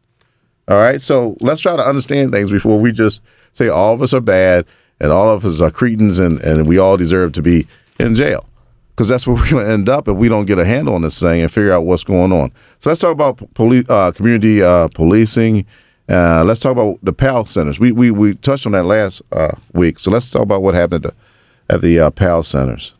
All right, so let's try to understand things before we just say all of us are bad and all of us are cretins and, and we all deserve to be in jail. Because that's where we're going to end up if we don't get a handle on this thing and figure out what's going on. So let's talk about police, uh, community uh, policing. Uh, let's talk about the PAL centers. We we, we touched on that last uh, week. So let's talk about what happened at the, at the uh, PAL centers.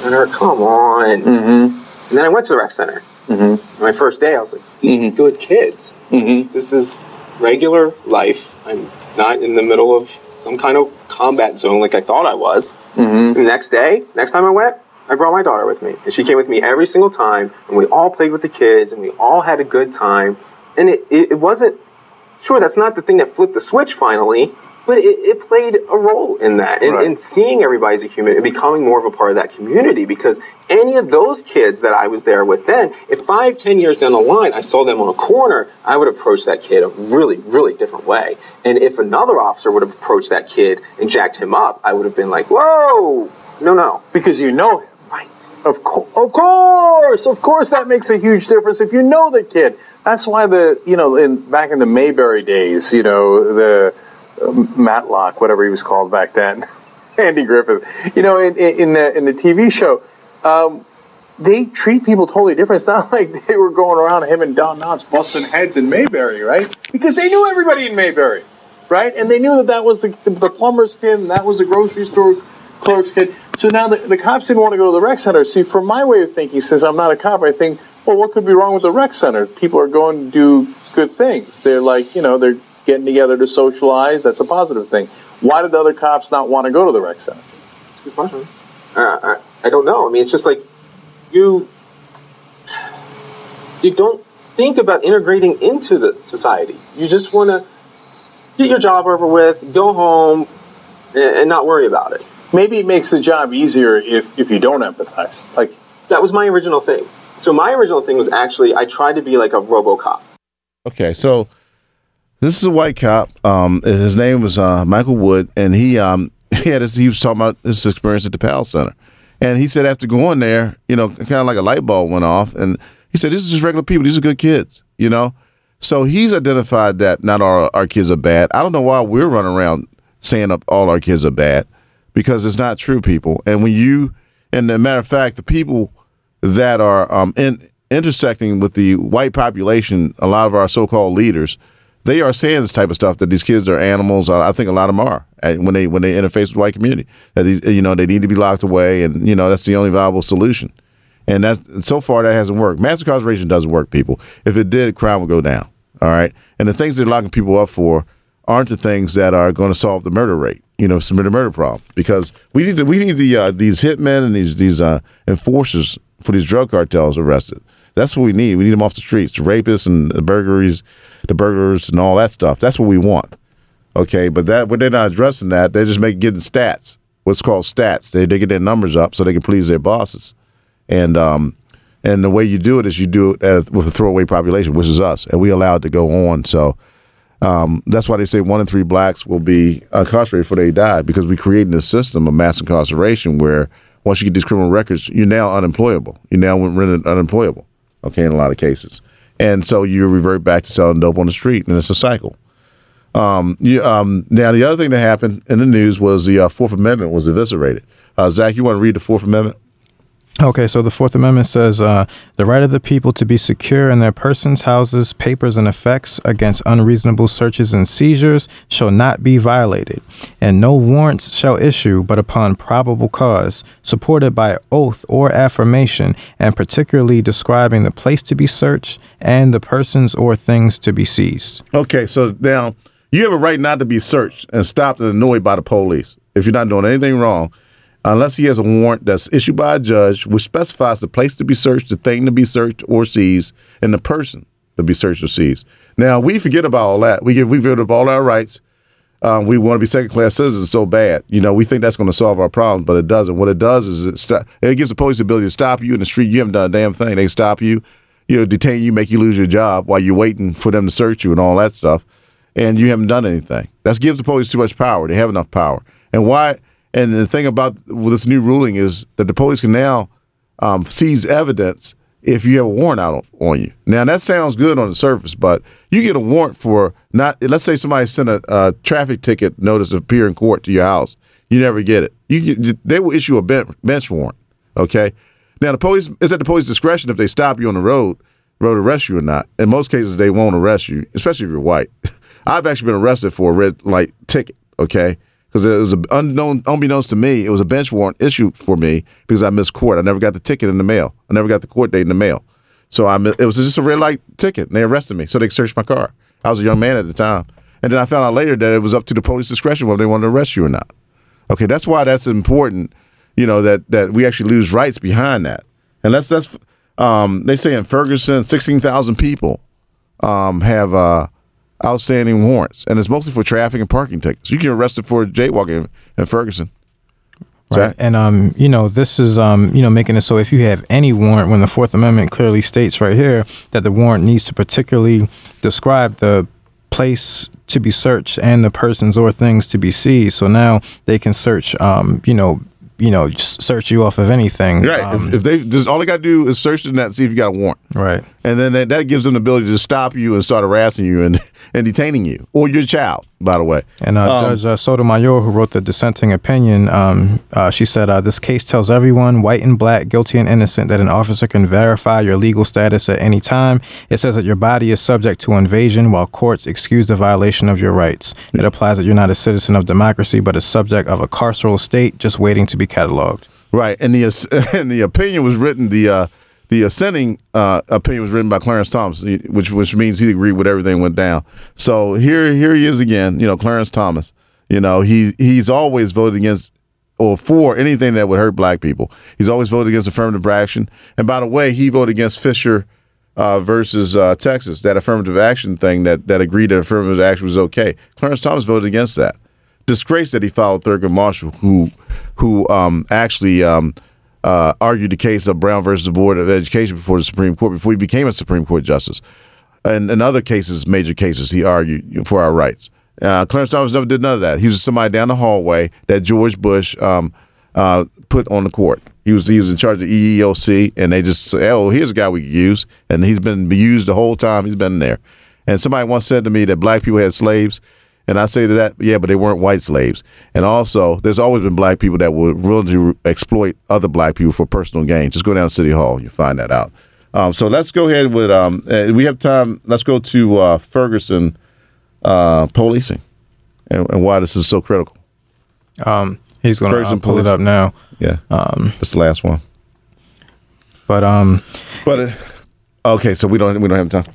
Center, come on. Mm-hmm. And then I went to the rec center. Mm-hmm. My first day, I was like, these mm-hmm. are good kids. Mm-hmm. This is regular life. I'm not in the middle of some kind of combat zone like I thought I was. Mm-hmm. The next day, next time I went, I brought my daughter with me, and she came with me every single time, and we all played with the kids, and we all had a good time. And it, it, it wasn't, sure, that's not the thing that flipped the switch finally, but it, it played a role in that, in, right. in seeing everybody as a human and becoming more of a part of that community. Because any of those kids that I was there with then, if five, ten years down the line I saw them on a corner, I would approach that kid a really, really different way. And if another officer would have approached that kid and jacked him up, I would have been like, whoa, no, no.
Because you know him. Right. Of, co- of course, of course, that makes a huge difference if you know the kid. That's why the, you know, in back in the Mayberry days, you know, the Matlock, whatever he was called back then, <laughs> Andy Griffith. You know, in, in the in the TV show, um, they treat people totally different. It's not <laughs> like they were going around him and Don Knotts busting heads in Mayberry, right? Because they knew everybody in Mayberry, right? And they knew that that was the, the, the plumber's kid and that was the grocery store clerk's kid. So now the, the cops didn't want to go to the rec center. See, from my way of thinking, since I'm not a cop, I think, well, what could be wrong with the rec center? People are going to do good things. They're like, you know, they're getting together to socialize. That's a positive thing. Why did the other cops not want to go to the rec center?
That's a good question. Uh, I, I don't know. I mean, it's just like you you don't think about integrating into the society. You just want to get your job over with, go home, and, and not worry about it.
Maybe it makes the job easier if, if you don't empathize. Like
that was my original thing. So my original thing was actually I tried to be like a RoboCop.
Okay, so this is a white cop. Um, his name was uh, Michael Wood, and he um, <laughs> he had his, he was talking about his experience at the PAL Center, and he said after going there, you know, kind of like a light bulb went off, and he said, "This is just regular people. These are good kids," you know. So he's identified that not all our kids are bad. I don't know why we're running around saying all our kids are bad because it's not true, people. And when you, and a matter of fact, the people that are um, in, intersecting with the white population, a lot of our so-called leaders they are saying this type of stuff that these kids are animals. I think a lot of them are when they when they interface with the white community that these, you know they need to be locked away, and you know that's the only viable solution. And that's so far that hasn't worked. Mass incarceration doesn't work, people. If it did, crime would go down. All right, and the things they're locking people up for aren't the things that are going to solve the murder rate. You know, the murder problem because we need to, we need the uh, these hitmen and these these uh, enforcers for these drug cartels arrested. That's what we need. We need them off the streets, the rapists and the burglaries, the burglars and all that stuff. That's what we want. Okay, but that when they're not addressing that, they're just make getting stats. What's called stats. They they get their numbers up so they can please their bosses, and um, and the way you do it is you do it with a throwaway population, which is us, and we allow it to go on. So. Um, that's why they say one in three blacks will be incarcerated before they die because we're creating a system of mass incarceration where once you get these criminal records, you're now unemployable. You're now rendered unemployable okay, in a lot of cases. And so you revert back to selling dope on the street, and it's a cycle. Um, you, um, now, the other thing that happened in the news was the uh, Fourth Amendment was eviscerated. Uh, Zach, you want to read the Fourth Amendment?
Okay, so the Fourth Amendment says uh, the right of the people to be secure in their persons, houses, papers, and effects against unreasonable searches and seizures shall not be violated, and no warrants shall issue but upon probable cause, supported by oath or affirmation, and particularly describing the place to be searched and the persons or things to be seized.
Okay, so now you have a right not to be searched and stopped and annoyed by the police if you're not doing anything wrong, unless he has a warrant that's issued by a judge which specifies the place to be searched, the thing to be searched or seized, and the person to be searched or seized. Now we forget about all that. We give we forget about all our rights. Um, we want to be second class citizens so bad. You know, we think that's going to solve our problems, but it doesn't. What it does is it, st- it gives the police the ability to stop you in the street. You haven't done a damn thing. They stop you, you know, detain you, make you lose your job while you're waiting for them to search you and all that stuff and you haven't done anything. That gives the police too much power. They have enough power. And why? And the thing about this new ruling is that the police can now um, seize evidence if you have a warrant out on you. Now that sounds good on the surface, but you get a warrant for not. Let's say somebody sent a, a traffic ticket notice to appear in court to your house. You never get it. You they will issue a bench, bench warrant. Okay. Now the police is at the police discretion if they stop you on the road, road arrest you or not. In most cases, they won't arrest you, especially if you're white. <laughs> I've actually been arrested for a red light ticket, okay? Because it was an unknown, unbeknownst to me, it was a bench warrant issued for me because I missed court. I never got the ticket in the mail. I never got the court date in the mail. So I, it was just a red light ticket. And they arrested me, so they searched my car. I was a young man at the time, and then I found out later that it was up to the police discretion whether they wanted to arrest you or not. Okay, that's why that's important. You know that that we actually lose rights behind that, and that's that's. Um, they say in Ferguson, sixteen thousand people um, have. Uh, outstanding warrants, and it's mostly for traffic and parking tickets. You get arrested for jaywalking in Ferguson.
Right. And um, you know, this is um, you know, making it so if you have any warrant when the Fourth Amendment clearly states right here that the warrant needs to particularly describe the place to be searched and the persons or things to be seized. So now they can search um, you know, you know, search you off of anything.
Right. Um, if, if, they just all they got to do is search the net, see if you got a warrant.
Right.
And then that, that gives them the ability to stop you and start harassing you and, <laughs> and detaining you or your child. By the way.
And uh, um, Judge uh, Sotomayor, who wrote the dissenting opinion, um, uh, she said, uh, "This case tells everyone, white and black, guilty and innocent, that an officer can verify your legal status at any time. It says that your body is subject to invasion, while courts excuse the violation of your rights. It applies that you're not a citizen of democracy, but a subject of a carceral state, just waiting to be cataloged."
Right, and the <laughs> and the opinion was written the uh, the ascending uh, opinion was written by Clarence Thomas, which which means he agreed with everything went down. So here here he is again, you know, Clarence Thomas. You know, he he's always voted against or for anything that would hurt black people. He's always voted against affirmative action. And by the way, he voted against Fisher uh, versus uh, Texas, that affirmative action thing that that agreed that affirmative action was okay. Clarence Thomas voted against that. Disgrace that he followed Thurgood Marshall, who who um, actually um, uh, argued the case of Brown versus the Board of Education before the Supreme Court before he became a Supreme Court justice. And in other cases, major cases, he argued for our rights. Uh, Clarence Thomas never did none of that. He was somebody down the hallway that George Bush um, uh, put on the court. He was he was in charge of the EEOC, and they just said, "Oh, here's a guy we could use," and he's been used the whole time he's been there. And somebody once said to me that black people had slaves. And I say to that, yeah, but they weren't white slaves. And also, there's always been black people that were willing to exploit other black people for personal gain. Just go down to City Hall, you find that out. Um, so let's go ahead with, um, uh, we have time, let's go to uh, Ferguson uh, policing and, and, why this is so critical.
Um, he's going to pull policing. it up now.
Yeah. Um, that's the last one.
But, um,
but, uh, okay, so we don't, we don't have time.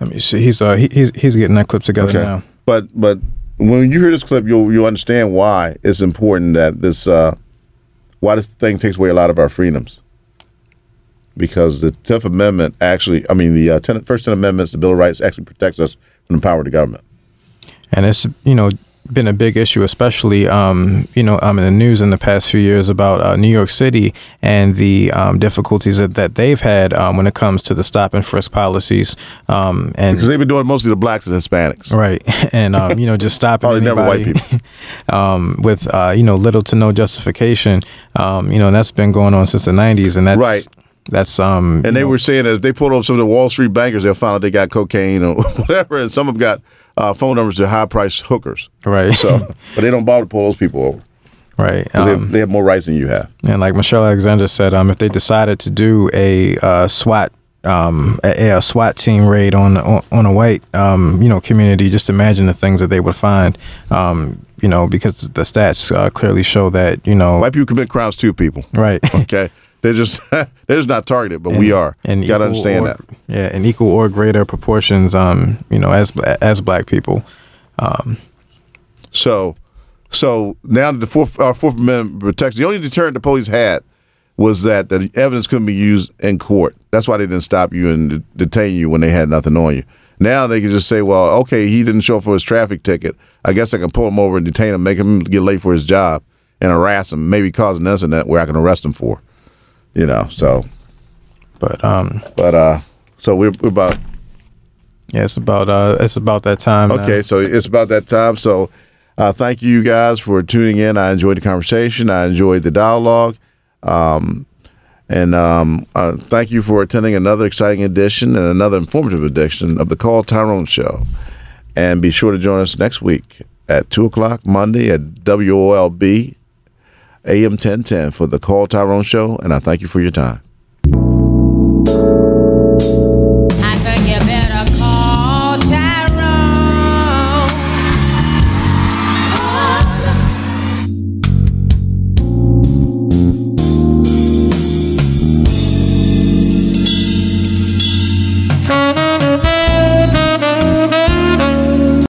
Let me see. He's, uh, he, he's, he's getting that clip together okay. now.
But but when you hear this clip, you'll you'll understand why it's important that this uh, why this thing takes away a lot of our freedoms. Because the Tenth Amendment actually, I mean, the uh, first Ten Amendments, the Bill of Rights, actually protects us from the power of the government.
And it's you know been a big issue, especially um, you know um, in the news in the past few years about uh, New York City and the um, difficulties that, that they've had um, when it comes to the stop and frisk policies. Um, and
because they've been doing mostly the blacks and Hispanics,
right? <laughs> And um, you know just <laughs> stopping anybody <laughs> with uh, you know little to no justification. you know and that's been going on since the '90s, and that's
right.
That's um.
And they were saying that if they pulled up some of the Wall Street bankers, they'll find out they got cocaine or <laughs> whatever, and some of them got uh, phone numbers to high priced hookers.
Right.
So, <laughs> but they don't bother to pull those people over.
Right. Um,
they, they have more rights than you have.
And like Michelle Alexander said, um, if they decided to do a uh, SWAT um, a, a SWAT team raid on on, on a white um, you know community, just imagine the things that they would find. Um, you know, because the stats uh, clearly show that you know
White people commit crimes too, people.
Right.
Okay. <laughs> They're just <laughs> they're just not targeted, but we are.
And
you got to understand
or-
that.
Yeah, in equal or greater proportions. Um, you know, as as black people. Um,
So, so now that the fourth our Fourth Amendment protection, the only deterrent the police had was that the evidence couldn't be used in court. That's why they didn't stop you and detain you when they had nothing on you. Now they can just say, well, okay, he didn't show up for his traffic ticket. I guess I can pull him over and detain him, make him get late for his job, and harass him, maybe cause an incident where I can arrest him for. You know, so.
But um.
But uh, so we're, we're about
yeah, it's about uh, it's about that time. now.
Okay, so it's about that time. So uh, thank you guys for tuning in. I enjoyed the conversation. I enjoyed the dialogue. Um, and um, uh, thank you for attending another exciting edition and another informative edition of the Call Tyrone Show. And be sure to join us next week at 2 o'clock Monday at WOLB AM 1010 for the Call Tyrone Show. And I thank you for your time.